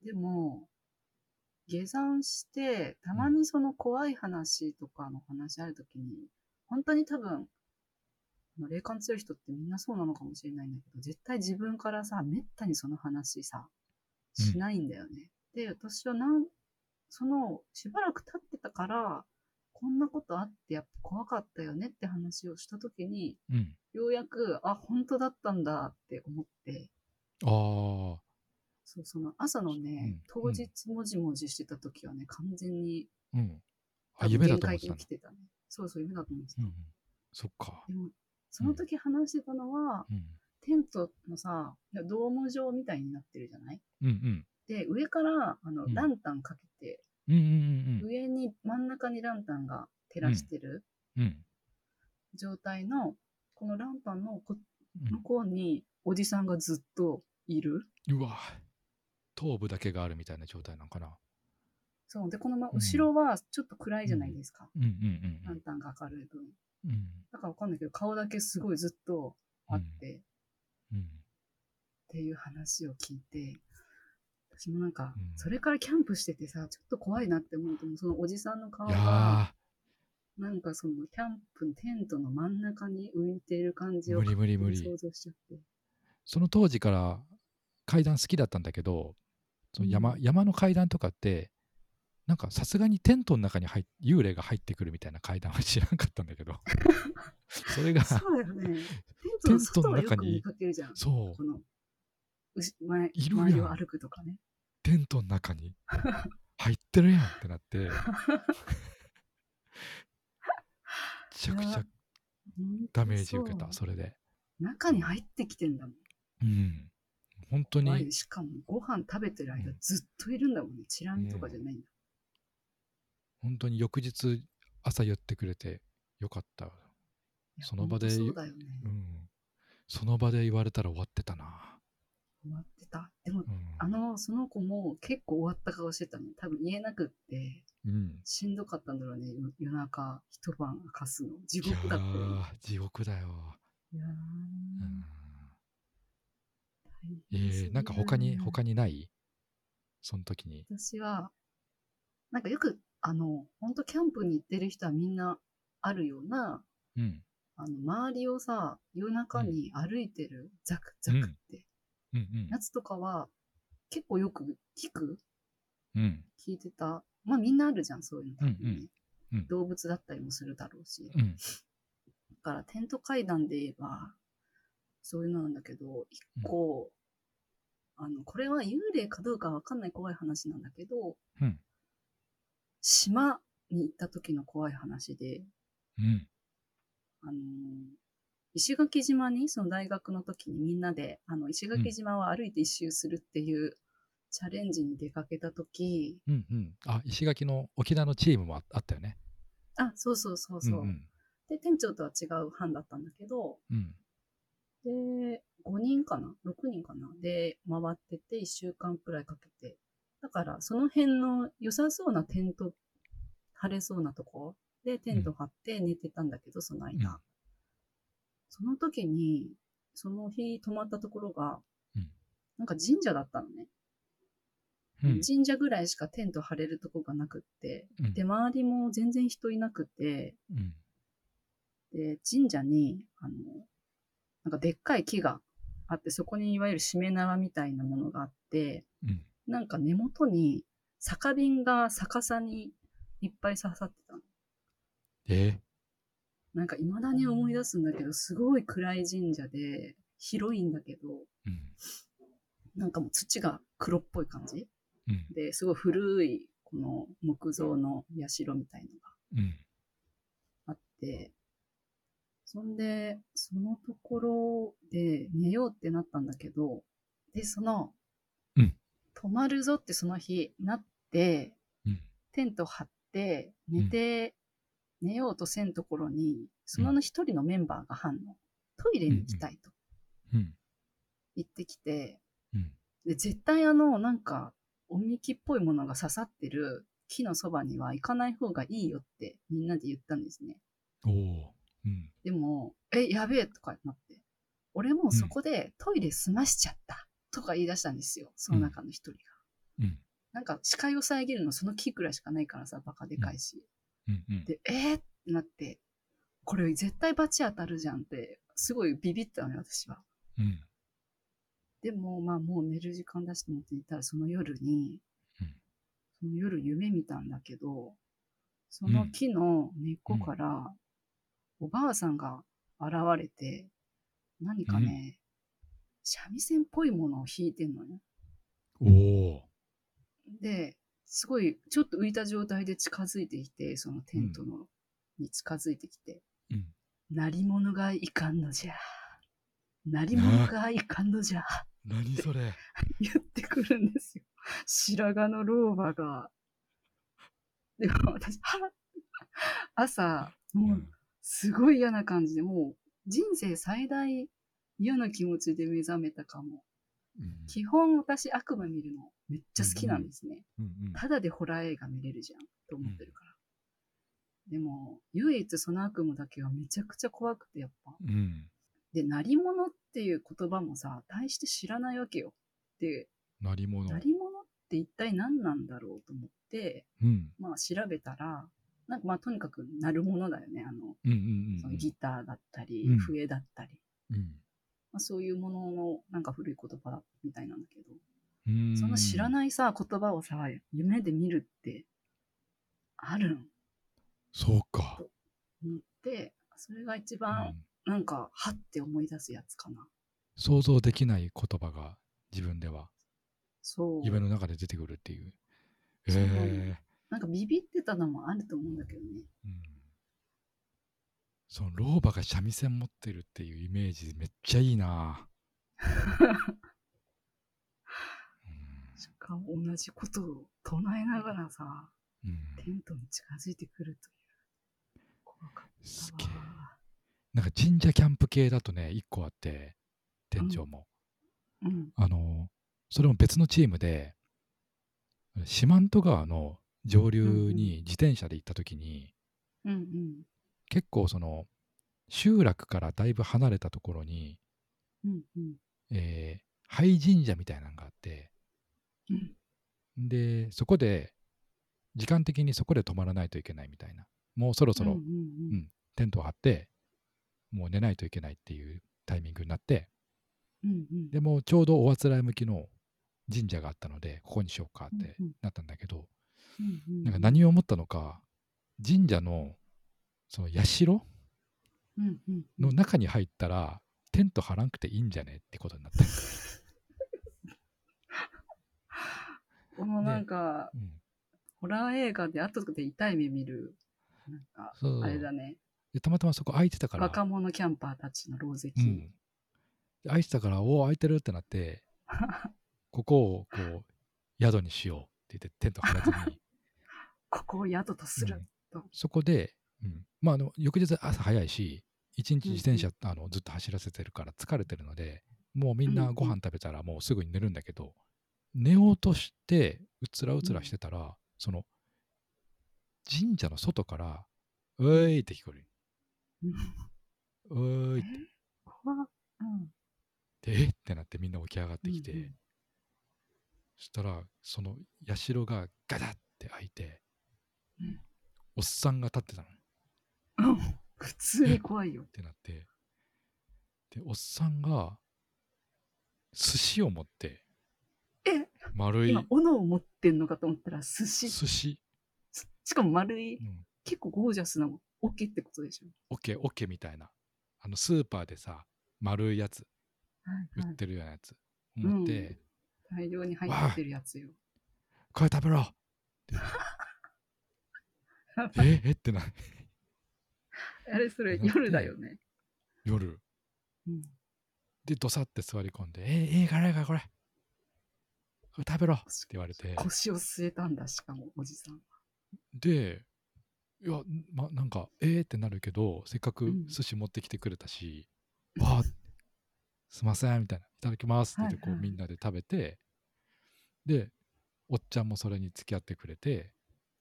[SPEAKER 1] でも、下山して、たまにその怖い話とかの話あるときに、本当に多分、霊感強い人ってみんなそうなのかもしれないんだけど、絶対自分からさ、めったにその話さ、しないんだよね。で、私はなん、その、しばらく経ってたから、こんなことあってやっぱ怖かったよねって話をしたときに、
[SPEAKER 2] うん。
[SPEAKER 1] ようやく、あ、本当だったんだって思って、
[SPEAKER 2] ああ。
[SPEAKER 1] そう、その朝のね、
[SPEAKER 2] うん
[SPEAKER 1] 当日もじもじしてた時はね、完全に、
[SPEAKER 2] うん。あ、夢だと思ってたの？
[SPEAKER 1] 限界に来。てたね。そうそう、夢だと思ってた。
[SPEAKER 2] うんうん。そっか。
[SPEAKER 1] でも、その時話してたのは、
[SPEAKER 2] うん。
[SPEAKER 1] テントのさ、ドーム状みたいになってるじゃない？
[SPEAKER 2] うんうん。
[SPEAKER 1] で、上から、あの、
[SPEAKER 2] うん
[SPEAKER 1] ランタンかけて、
[SPEAKER 2] うんうんうん
[SPEAKER 1] 上に、真ん中にランタンが照らしてる
[SPEAKER 2] うん。うん。
[SPEAKER 1] 状態の、このランタンのこ
[SPEAKER 2] うん
[SPEAKER 1] 向こうにおじさんがずっといる。
[SPEAKER 2] うわ頭部だけがあるみたいな状態なのかな。
[SPEAKER 1] そう。で、このま、
[SPEAKER 2] うん
[SPEAKER 1] 後ろはちょっと暗いじゃないですか。
[SPEAKER 2] うんうん
[SPEAKER 1] ランタンが明るい分。
[SPEAKER 2] うん。うん。
[SPEAKER 1] だからわかんないけど、顔だけすごいずっとあって、っ
[SPEAKER 2] うん。
[SPEAKER 1] ていう話を聞いて、私もなんか、
[SPEAKER 2] うん
[SPEAKER 1] それからキャンプしててさ、ちょっと怖いなって思うと、そのおじさんの顔が、
[SPEAKER 2] ー
[SPEAKER 1] なんかそのキャンプのテントの真ん中に浮いている感じを
[SPEAKER 2] 無理無理無理
[SPEAKER 1] 想像しちゃって。
[SPEAKER 2] その当時から階段好きだったんだけど、その山,、
[SPEAKER 1] うん
[SPEAKER 2] 山の階段とかって、なんかさすがにテントの中に入っ幽霊が入ってくるみたいな階段は知らなかったんだけど、それが、
[SPEAKER 1] そうだよね。テントの外はよく見かけるじゃん。
[SPEAKER 2] そう
[SPEAKER 1] こ、の、前
[SPEAKER 2] いるやん
[SPEAKER 1] 周りを歩くとかね。
[SPEAKER 2] テントの中に入ってるやんってなって、めちゃくちゃダメージ受けた、
[SPEAKER 1] そ
[SPEAKER 2] れで。
[SPEAKER 1] 中に入ってきてんだもん。
[SPEAKER 2] うん。本当に
[SPEAKER 1] しかもご飯食べてる間ずっといるんだもんね。チラ見とかじゃないんだ。
[SPEAKER 2] 本当に翌日朝言ってくれてよかった。その場で
[SPEAKER 1] ほんとそうだよね。
[SPEAKER 2] うん。その場で言われたら終わってたな。
[SPEAKER 1] 終わってた。でも、
[SPEAKER 2] うん。
[SPEAKER 1] あの、その子も結構終わった顔してたの。多分言えなくって、
[SPEAKER 2] うん、
[SPEAKER 1] しんどかったんだろうね。夜夜中、一晩明かすの。地獄だったよね。
[SPEAKER 2] ー地獄だよ。
[SPEAKER 1] いやー
[SPEAKER 2] うん、
[SPEAKER 1] 大
[SPEAKER 2] えー、なんか他に、
[SPEAKER 1] ね
[SPEAKER 2] 他にない？その時に。
[SPEAKER 1] 私は、なんかよく、あの、本当キャンプに行ってる人はみんなあるような、
[SPEAKER 2] うん。
[SPEAKER 1] あの、周りをさ、夜中に歩いてる、ザクザクって、
[SPEAKER 2] うんうん
[SPEAKER 1] やつとかは、結構よく聞く？
[SPEAKER 2] うん。
[SPEAKER 1] 聞いてた？まあみんなあるじゃん、そういうの多分ね。
[SPEAKER 2] うんうんうん
[SPEAKER 1] 動物だったりもするだろうし。
[SPEAKER 2] うん。
[SPEAKER 1] だからテント階段で言えば、そういうのなんだけど、一個、あの、これは幽霊かどうかわかんない怖い話なんだけど、
[SPEAKER 2] うん。
[SPEAKER 1] 島に行った時の怖い話で、
[SPEAKER 2] うん。
[SPEAKER 1] あのー石垣島に、その大学の時にみんなで、あの、石垣島を歩いて一周するっていうチャレンジに出かけた時、
[SPEAKER 2] うんうん。あ、石垣の沖縄のチームもああったよね。
[SPEAKER 1] あ、そうそうそうそう。
[SPEAKER 2] ん
[SPEAKER 1] で、店長とは違う班だったんだけど、
[SPEAKER 2] うん。うん。
[SPEAKER 1] で、5人かな ?6 人かな？で、回ってて1週間くらいかけて。だから、その辺の良さそうなテント、晴れそうなとこ？でテント張って寝てたんだけど、その間。
[SPEAKER 2] うん
[SPEAKER 1] その時に、その日泊まったところが、
[SPEAKER 2] うん
[SPEAKER 1] なんか神社だったのね。
[SPEAKER 2] うん。
[SPEAKER 1] 神社ぐらいしかテント張れるとこがなくって。
[SPEAKER 2] うん
[SPEAKER 1] で、周りも全然人いなくて、
[SPEAKER 2] うん。
[SPEAKER 1] で、神社に、あの、なんかでっかい木があって、そこにいわゆるしめ縄みたいなものがあって、
[SPEAKER 2] うん。
[SPEAKER 1] なんか根元に酒瓶が逆さにいっぱい刺さってたの。
[SPEAKER 2] え？
[SPEAKER 1] なんか未だに思い出すんだけど、すごい暗い神社で、広いんだけど、
[SPEAKER 2] うん。
[SPEAKER 1] なんかもう土が黒っぽい感じ？
[SPEAKER 2] うん。
[SPEAKER 1] で、すごい古い、この木造の社みたいのが
[SPEAKER 2] うん。
[SPEAKER 1] あって、そんで、そのところで寝ようってなったんだけど、で、その、
[SPEAKER 2] うん
[SPEAKER 1] 泊まるぞってその日なって、
[SPEAKER 2] うん。
[SPEAKER 1] テント張って、寝て、寝ようとせんところに、その一人のメンバーが反応。トイレに行きたいと
[SPEAKER 2] うん。
[SPEAKER 1] 言ってきて、
[SPEAKER 2] うん。
[SPEAKER 1] で、絶対あの、なんか、おみきっぽいものが刺さってる木のそばには行かない方がいいよってみんなで言ったんですね。
[SPEAKER 2] おお。うん。
[SPEAKER 1] でも、え、やべえとかなって。俺もうそこでトイレ済ましちゃったとか言い出したんですよ。その中の一人が。
[SPEAKER 2] うん。
[SPEAKER 1] なんか視界を遮るのその木くらいしかないからさ、バカでかいし。
[SPEAKER 2] うん。うん。
[SPEAKER 1] で、えー、ってなって、これ絶対罰当たるじゃんって、すごいビビったのよ、私は。
[SPEAKER 2] うん。
[SPEAKER 1] でも、まあもう寝る時間だしと思っていたら、その夜に、
[SPEAKER 2] うん
[SPEAKER 1] その夜夢見たんだけど、その木の根っこから、おばあさんが現れて、何かね、三味線っぽいものを弾いてんのよ。
[SPEAKER 2] おお。
[SPEAKER 1] で、すごい、ちょっと浮いた状態で近づいてきて、そのテントの、に近づいてきて、
[SPEAKER 2] うん。
[SPEAKER 1] 鳴り物がいかんのじゃ。鳴り物がいかんのじゃ。
[SPEAKER 2] 何それ。
[SPEAKER 1] 言ってくるんですよ。白髪の老婆が。でも私、は朝、もう、すごい嫌な感じで、もう、人生最大嫌な気持ちで目覚めたかも。
[SPEAKER 2] うん。
[SPEAKER 1] 基本私悪夢見るのめっちゃ好きなんですね。
[SPEAKER 2] うん。うん。
[SPEAKER 1] ただでホラー映画見れるじゃんと思ってるから。でも、唯一その悪夢だけはめちゃくちゃ怖くて、やっぱ。
[SPEAKER 2] うん。
[SPEAKER 1] で、鳴り物っていう言葉もさ、大して知らないわけよ。で、
[SPEAKER 2] 鳴り物。
[SPEAKER 1] 鳴り物っって一体何なんだろうと思って、
[SPEAKER 2] うん。
[SPEAKER 1] まあ調べたら、なんかまあとにかく鳴るものだよね。あの、のギターだったり、
[SPEAKER 2] うん
[SPEAKER 1] 笛だったり、
[SPEAKER 2] うん。
[SPEAKER 1] まあ、そういうもののなんか古い言葉みたいなんだけど、
[SPEAKER 2] うん。
[SPEAKER 1] その知ら
[SPEAKER 2] い。
[SPEAKER 1] ないさ、言葉をさ、夢で見るってあるん
[SPEAKER 2] そうか。
[SPEAKER 1] 思って、それが一
[SPEAKER 2] う
[SPEAKER 1] 番
[SPEAKER 2] ん
[SPEAKER 1] なんか、はって思い出すやつかな。
[SPEAKER 2] 想像できない言葉が自分では
[SPEAKER 1] そう。
[SPEAKER 2] 夢の中で出てくるっていう。え。
[SPEAKER 1] なんかビビってたのもあると思うんだけどね。
[SPEAKER 2] うんその老婆が三味線持ってるっていうイメージめっちゃいいな。
[SPEAKER 1] 同じことを唱えながらさ、
[SPEAKER 2] うん
[SPEAKER 1] テントに近づいてくるという。怖かったわ。。
[SPEAKER 2] なんか神社キャンプ系だとね、一個あって、店長も。
[SPEAKER 1] うん。
[SPEAKER 2] あの、それも別のチームで、四万十川の上流に自転車で行った時に、
[SPEAKER 1] うんうん。
[SPEAKER 2] 結構その、集落からだいぶ離れたところに、
[SPEAKER 1] うんうん。
[SPEAKER 2] えー廃神社みたいなのがあって、
[SPEAKER 1] うん。
[SPEAKER 2] で、そこで、時間的にそこで泊まらないといけないみたいな。もうそろそろ
[SPEAKER 1] うんうんうん
[SPEAKER 2] テントを張って、もう寝ないといけないっていうタイミングになって、
[SPEAKER 1] うんうん。
[SPEAKER 2] でもちょうどおあつらい向きの神社があったので、ここにしようかってなったんだけど、
[SPEAKER 1] うんうん
[SPEAKER 2] なんか何を思ったのか、神社のその社の中に入ったら、テント張らんくていいんじゃねってことになって。
[SPEAKER 1] このなんか、
[SPEAKER 2] うん、
[SPEAKER 1] ホラー映画で後で痛い目見る、なんか、あれだね。
[SPEAKER 2] でたまたまそこ空いてたから、
[SPEAKER 1] 若者キャンパーたちの狼藉。
[SPEAKER 2] うん、で空いてたから、おお、空いてるってなって、ここをこう宿にしようって言ってテント張らずに、
[SPEAKER 1] ここを宿とする。
[SPEAKER 2] うん。そこで、うん。まあ、あの翌日朝早いし、一日自転車、
[SPEAKER 1] うん
[SPEAKER 2] あのずっと走らせてるから疲れてるので、もうみんなん。ご飯食べたらもうすぐに寝るんだけど、寝ようとして、うつらうつらしてたら、その神社の外から、うーいって聞こえる。
[SPEAKER 1] うん
[SPEAKER 2] うーいって、えっ。てなってみんな起き上がってきて、
[SPEAKER 1] うんうん。
[SPEAKER 2] そしたら、その社がガタって開いて、
[SPEAKER 1] うん。
[SPEAKER 2] おっさんが立ってたの。
[SPEAKER 1] うん。普通に怖いよ。
[SPEAKER 2] っ。てなって。でおっさんが寿司を持って
[SPEAKER 1] え
[SPEAKER 2] 丸い。
[SPEAKER 1] 今、斧を持ってんのかと思ったら寿司。
[SPEAKER 2] 寿司、
[SPEAKER 1] ししかも丸い、
[SPEAKER 2] うん、
[SPEAKER 1] 結構ゴージャスなオケってことでしょ？
[SPEAKER 2] オケオケみたいな。あのスーパーでさ丸いやつ。
[SPEAKER 1] はいはい。
[SPEAKER 2] 売ってるようなやつ、持って、
[SPEAKER 1] 大量に入ってるやつよ。
[SPEAKER 2] これ食べろ。っ てええってな
[SPEAKER 1] あれ、それ夜だよね。
[SPEAKER 2] 夜。
[SPEAKER 1] うん。
[SPEAKER 2] でドサって座り込んで「ええいいからいいからこれ食べろ」って言われて。
[SPEAKER 1] 腰を据えたんだ、しかも、おじさん。
[SPEAKER 2] でいや、ま、なんかえーってなるけどせっかく
[SPEAKER 1] うん。
[SPEAKER 2] 寿司持ってきてくれたし「わあすいません」みたいな「いただきます」って言ってこう、
[SPEAKER 1] はい。はい
[SPEAKER 2] みんなで食べてでおっちゃんもそれに付き合ってくれて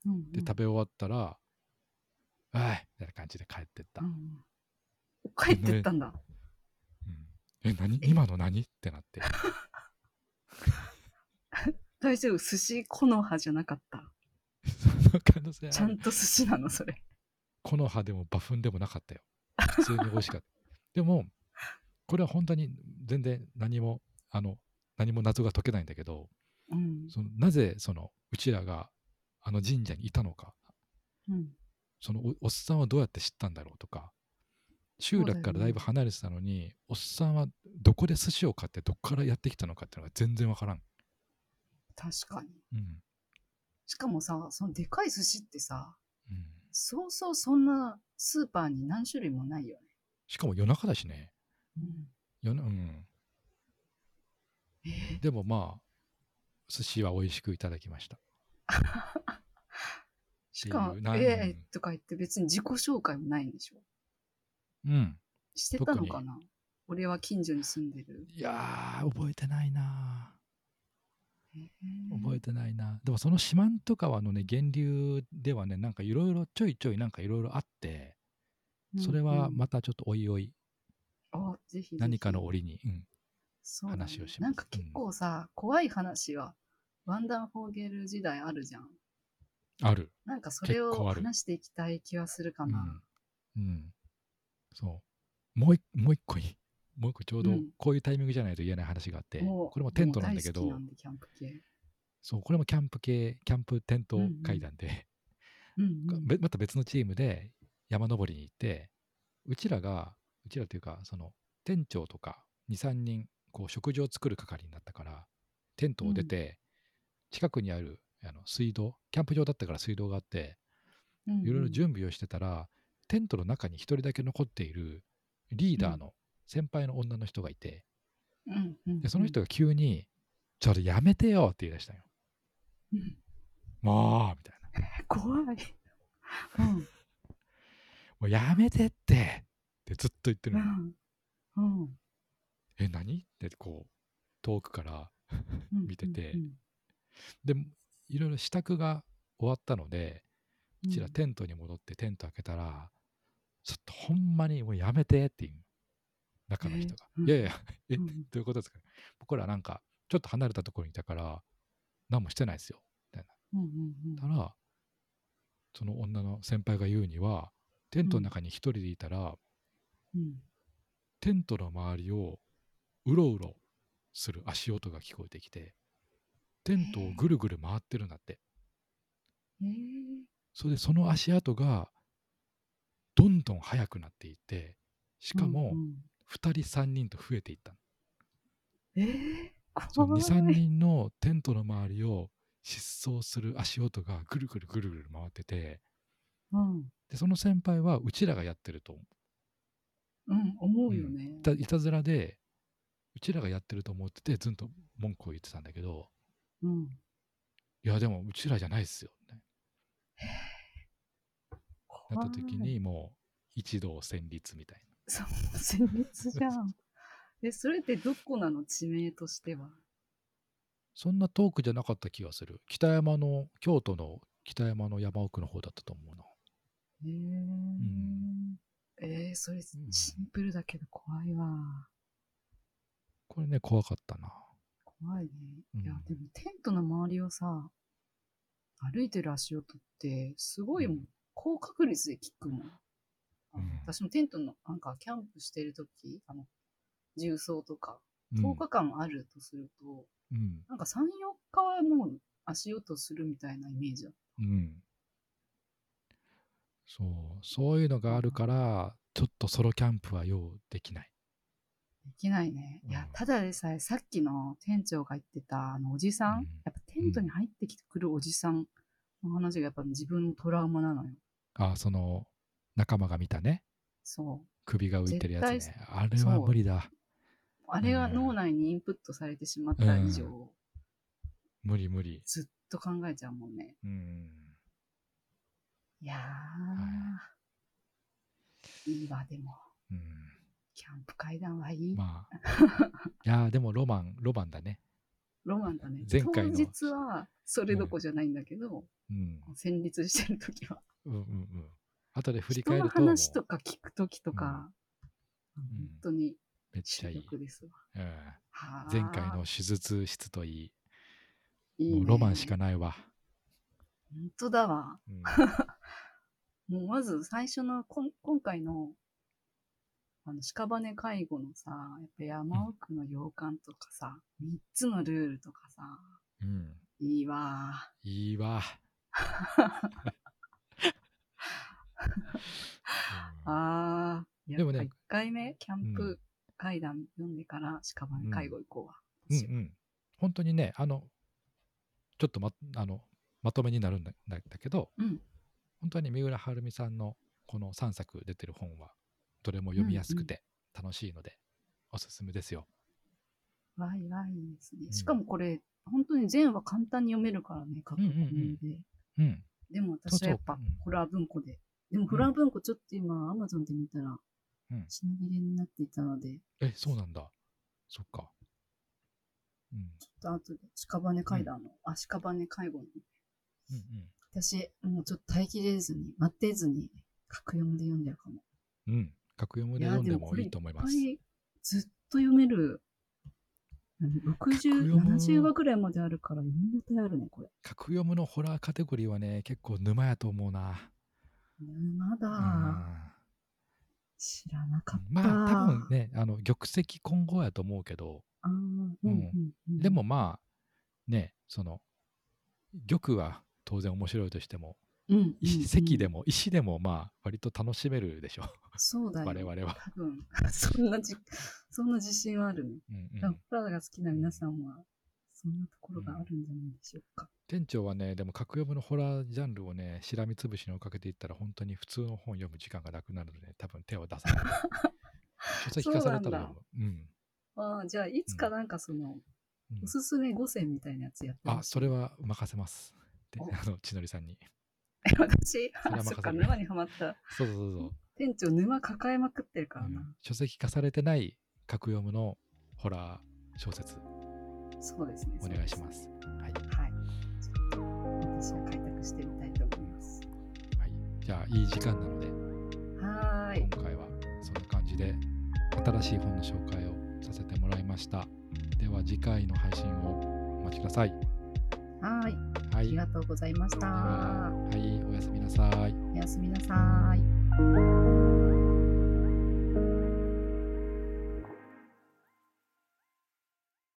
[SPEAKER 1] うん
[SPEAKER 2] で食べ終わったら「はい」みたいな感じで帰ってった、
[SPEAKER 1] うんうん。帰ってったんだ。
[SPEAKER 2] うん。え何？今の何？ってなって
[SPEAKER 1] 大丈夫、寿司木の葉じゃなかった？
[SPEAKER 2] その可能性ある
[SPEAKER 1] ちゃんと寿司なの、それ。
[SPEAKER 2] 木の葉でも馬糞でもなかったよ。普通に美味しかった。でも、これは本当に全然何も、あの、何も謎が解けないんだけど、
[SPEAKER 1] うん。
[SPEAKER 2] そのなぜそのうちらがあの神社にいたのか、
[SPEAKER 1] うん。
[SPEAKER 2] そのおおっさんはどうやって知ったんだろうとか、集落からだいぶ離れてたのに、おっさんはどこで寿司を買ってどこからやってきたのかっていうのが全然わからん。
[SPEAKER 1] 確かに。
[SPEAKER 2] うん。
[SPEAKER 1] しかもさ、そのでかい寿司ってさ、
[SPEAKER 2] うん、
[SPEAKER 1] そうそうそんなスーパーに何種類もないよね。
[SPEAKER 2] しかも夜中だしね。
[SPEAKER 1] うん。
[SPEAKER 2] 夜なうん。
[SPEAKER 1] えー
[SPEAKER 2] でもまあ、寿司は美味しくいただきました。
[SPEAKER 1] しかもえ
[SPEAKER 2] うん
[SPEAKER 1] ー、とか言って別に自己紹介もないんでしょ？
[SPEAKER 2] うん。
[SPEAKER 1] してたのかな？俺は近所に住んでる。
[SPEAKER 2] いやー、覚えてないな
[SPEAKER 1] えー
[SPEAKER 2] 覚えてないな。でもその四万十川のね、源流ではね、なんかいろいろちょいちょいなんかいろいろあって、それはまたちょっとおいおい、
[SPEAKER 1] うんうんあぜひ
[SPEAKER 2] 何かの折に、うん、
[SPEAKER 1] そう
[SPEAKER 2] 話をします
[SPEAKER 1] なんか結構さ、怖い話はワンダーフォーゲル時代あるじゃん。
[SPEAKER 2] ある。
[SPEAKER 1] なんかそれを話していきたい気はするか
[SPEAKER 2] うん
[SPEAKER 1] な。。
[SPEAKER 2] うん。そう。もう一もう一個い？もう一個ちょうど
[SPEAKER 1] うん。
[SPEAKER 2] こういうタイミングじゃないと言えない話があって、これもテントなんだけど。そう、これもキャンプ系、キャンプテント
[SPEAKER 1] うんうん。
[SPEAKER 2] 会談で、また別のチームで山登りに行って、うちらが、うちらというか、その店長とか2、3人、こう食事を作る係になったから、テントを出て、近くにあるあの水道、キャンプ場だったから水道があって、いろいろ準備をしてたら、テントの中に一人だけ残っているリーダーの先輩の女の人がいて、
[SPEAKER 1] うんうん
[SPEAKER 2] でその人が急に、ちょっとやめてよって言い出したんよ。
[SPEAKER 1] うん
[SPEAKER 2] もうみたいな。
[SPEAKER 1] 怖い。うん
[SPEAKER 2] もうやめてってってずっと言ってる
[SPEAKER 1] う
[SPEAKER 2] の。
[SPEAKER 1] んうん
[SPEAKER 2] え、何？ってこう、遠くから。
[SPEAKER 1] うん
[SPEAKER 2] 見てて
[SPEAKER 1] うん
[SPEAKER 2] で、いろいろ支度が終わったので、
[SPEAKER 1] うん
[SPEAKER 2] うちらテントに戻ってテント開けたら、ちょっとほんまにもうやめてっていう中の人が。
[SPEAKER 1] えーうん
[SPEAKER 2] いやいや、え、ど
[SPEAKER 1] うん。
[SPEAKER 2] ういうことですか？僕らなんか、ちょっと離れたところにいたから、何もしてないですよ。
[SPEAKER 1] うんうんうん。
[SPEAKER 2] たら、その女の先輩が言うには、テントの中に一人でいたら、
[SPEAKER 1] うん。
[SPEAKER 2] テントの周りをうろうろする足音が聞こえてきて、テントをぐるぐる回ってるんだって。
[SPEAKER 1] え。ー
[SPEAKER 2] それでその足跡がどんどん速くなっていって、しかも2人3人と増えていったの。
[SPEAKER 1] えー？
[SPEAKER 2] その
[SPEAKER 1] 怖い。
[SPEAKER 2] 2、3人のテントの周りを疾走する足音がぐるぐるぐるぐる回ってて、
[SPEAKER 1] うん。
[SPEAKER 2] でその先輩はうちらがやってると思
[SPEAKER 1] う。ん思うよね。
[SPEAKER 2] う。いたいたずらで、うちらがやってると思ってて、ずっと文句を言ってたんだけど、
[SPEAKER 1] うん。
[SPEAKER 2] いや、でもうちらじゃないっすよ。ねなった時にもう一同戦慄みたい
[SPEAKER 1] そう戦慄じゃん。えそれってどこなの？地名としては。
[SPEAKER 2] な。そんな遠くじゃなかった気がする。北山の、京都の北山の山奥の方だったと思うな。
[SPEAKER 1] へえ
[SPEAKER 2] ん。
[SPEAKER 1] えー、それ
[SPEAKER 2] うん。
[SPEAKER 1] シンプルだけど怖いわ。
[SPEAKER 2] これね、怖かったな。
[SPEAKER 1] 怖いね。
[SPEAKER 2] うん。
[SPEAKER 1] いやでもテントの周りをさ歩いてる足音ってすごいもん
[SPEAKER 2] うん。
[SPEAKER 1] 高確率で聞くも。ん私もテントのなんかキャンプしてる時あの重曹とか
[SPEAKER 2] うん
[SPEAKER 1] 10日間あるとすると、
[SPEAKER 2] うん。
[SPEAKER 1] なんか3、4日はもう足音するみたいなイメージだ。
[SPEAKER 2] うん。そう、そういうのがあるから、ちょっとソロキャンプは用できない。
[SPEAKER 1] できないね。いや
[SPEAKER 2] うん、
[SPEAKER 1] ただでさえさっきの店長が言ってたあのおじさん、
[SPEAKER 2] うん
[SPEAKER 1] やっぱテントに入ってきてくるおじさんの話がやっぱ自分のトラウマなのよ。
[SPEAKER 2] あ、その、仲間が見たね、
[SPEAKER 1] そう。
[SPEAKER 2] 首が浮いてるやつ
[SPEAKER 1] 絶
[SPEAKER 2] ね。あれは無理だ。
[SPEAKER 1] あれが脳内にインプットされてしまった以上、
[SPEAKER 2] 無理無理。
[SPEAKER 1] ずっと考えちゃうもんね。
[SPEAKER 2] うん。
[SPEAKER 1] いやー、いいわ、でも。
[SPEAKER 2] うん。
[SPEAKER 1] キャンプ会談はいい。
[SPEAKER 2] まあ。いやーでもロマン、ロマンだね。
[SPEAKER 1] ロマンだね。
[SPEAKER 2] 前回の
[SPEAKER 1] 当日はそれどこじゃないんだけど、
[SPEAKER 2] うん。
[SPEAKER 1] 戦慄してる時は。
[SPEAKER 2] うんうんうん。後で振り
[SPEAKER 1] 人の
[SPEAKER 2] 返ると、もう
[SPEAKER 1] 話とか聞く時とか、
[SPEAKER 2] ん
[SPEAKER 1] 本当に
[SPEAKER 2] めっちゃいい。
[SPEAKER 1] 収録ですわ。
[SPEAKER 2] うん
[SPEAKER 1] はあ
[SPEAKER 2] 前回の手術室といい、
[SPEAKER 1] いいね
[SPEAKER 2] もうロマンしかないわ。
[SPEAKER 1] 本当だわ。
[SPEAKER 2] うん
[SPEAKER 1] もうまず最初のこん今回のあの屍介護のさ、やっぱ山奥の洋館とかさ、3つのルールとかさ、
[SPEAKER 2] うん。
[SPEAKER 1] いいわ。
[SPEAKER 2] いいわ。うん
[SPEAKER 1] ああ、や
[SPEAKER 2] でもね
[SPEAKER 1] っぱ1回目、キャンプ会談読んでから屍介護行こうわ。
[SPEAKER 2] うんうん。本当にね、あの、ちょっとまあのまとめになるんだだけど、
[SPEAKER 1] うん。
[SPEAKER 2] 本当に三浦晴美さんのこの3作出てる本は、どれも読みやすくて楽しいので、おすすめですよ。
[SPEAKER 1] わいわいですね。
[SPEAKER 2] うん
[SPEAKER 1] しかもこれ、本当に全話簡単に読めるからね、過去
[SPEAKER 2] うんうんうん。うん。
[SPEAKER 1] でも私はやっぱ
[SPEAKER 2] そうそううん
[SPEAKER 1] ホラー文庫で。でもホラー文庫ちょっと今、アマゾンで見たら、
[SPEAKER 2] うん
[SPEAKER 1] 品切れになっていたので、
[SPEAKER 2] え、そうなんだ。そっか。うん。
[SPEAKER 1] ちょっと後で屍階段の、あ、屍介護の、
[SPEAKER 2] うん
[SPEAKER 1] 私、もうちょっと耐えきれずに、待ってずに、格読みで読んじゃうかも。
[SPEAKER 2] うん。うん。格読むで読んでもいいと思います。
[SPEAKER 1] いずっと読める60、70話ぐらいまであるから、読み応えあるね、これ。
[SPEAKER 2] 格読むのホラーカテゴリーはね、結構沼やと思うな。
[SPEAKER 1] 沼だ。
[SPEAKER 2] うん
[SPEAKER 1] 知らなかった。
[SPEAKER 2] まあ、多分ね、あの、玉石混合やと思うけど、
[SPEAKER 1] あー、うんうんうん、
[SPEAKER 2] でもまあ、ね、その、玉は当然面白いとしても、
[SPEAKER 1] うんうんうん、
[SPEAKER 2] 石石でも、石でもまあ、割と楽しめるでしょ、
[SPEAKER 1] そうだよ。
[SPEAKER 2] 我々は。
[SPEAKER 1] 多分、そんなじ、そんな自信はあるね。
[SPEAKER 2] うんうん
[SPEAKER 1] 多分ホラーが好きな皆さんは、そんなところがあるんじゃないでしょうか。
[SPEAKER 2] 店長はね、でも格読むのホラージャンルをね、しらみつぶしに追っかけていったら、本当に普通の本読む時間がなくなるので、多分手を出さない。書籍化されたら。うん。
[SPEAKER 1] ああ、じゃあ、いつかなんかその、
[SPEAKER 2] うん
[SPEAKER 1] おすすめ5選みたいなやつやって
[SPEAKER 2] あ、それは任せます。あの、千鳥さんに。
[SPEAKER 1] れ私、
[SPEAKER 2] そ
[SPEAKER 1] っか、沼にはまった。
[SPEAKER 2] そうそうそうそう。
[SPEAKER 1] 店長、沼抱えまくってるからな。
[SPEAKER 2] うん書籍化されてない格読むのホラー小説、
[SPEAKER 1] そうですね。
[SPEAKER 2] お願いします。はい。
[SPEAKER 1] はい。私は開拓してみたいと思います。
[SPEAKER 2] はい、じゃあ、いい時間なので、
[SPEAKER 1] はーい
[SPEAKER 2] 今。回はそんな感じで、新しい本の紹介をさせてもらいました。では、次回の配信をお待ちください。
[SPEAKER 1] はーい。
[SPEAKER 2] はい。
[SPEAKER 1] ありがとうございまし
[SPEAKER 2] で
[SPEAKER 1] た。
[SPEAKER 2] は、はい、おやすみなさい。
[SPEAKER 1] おやすみなさい。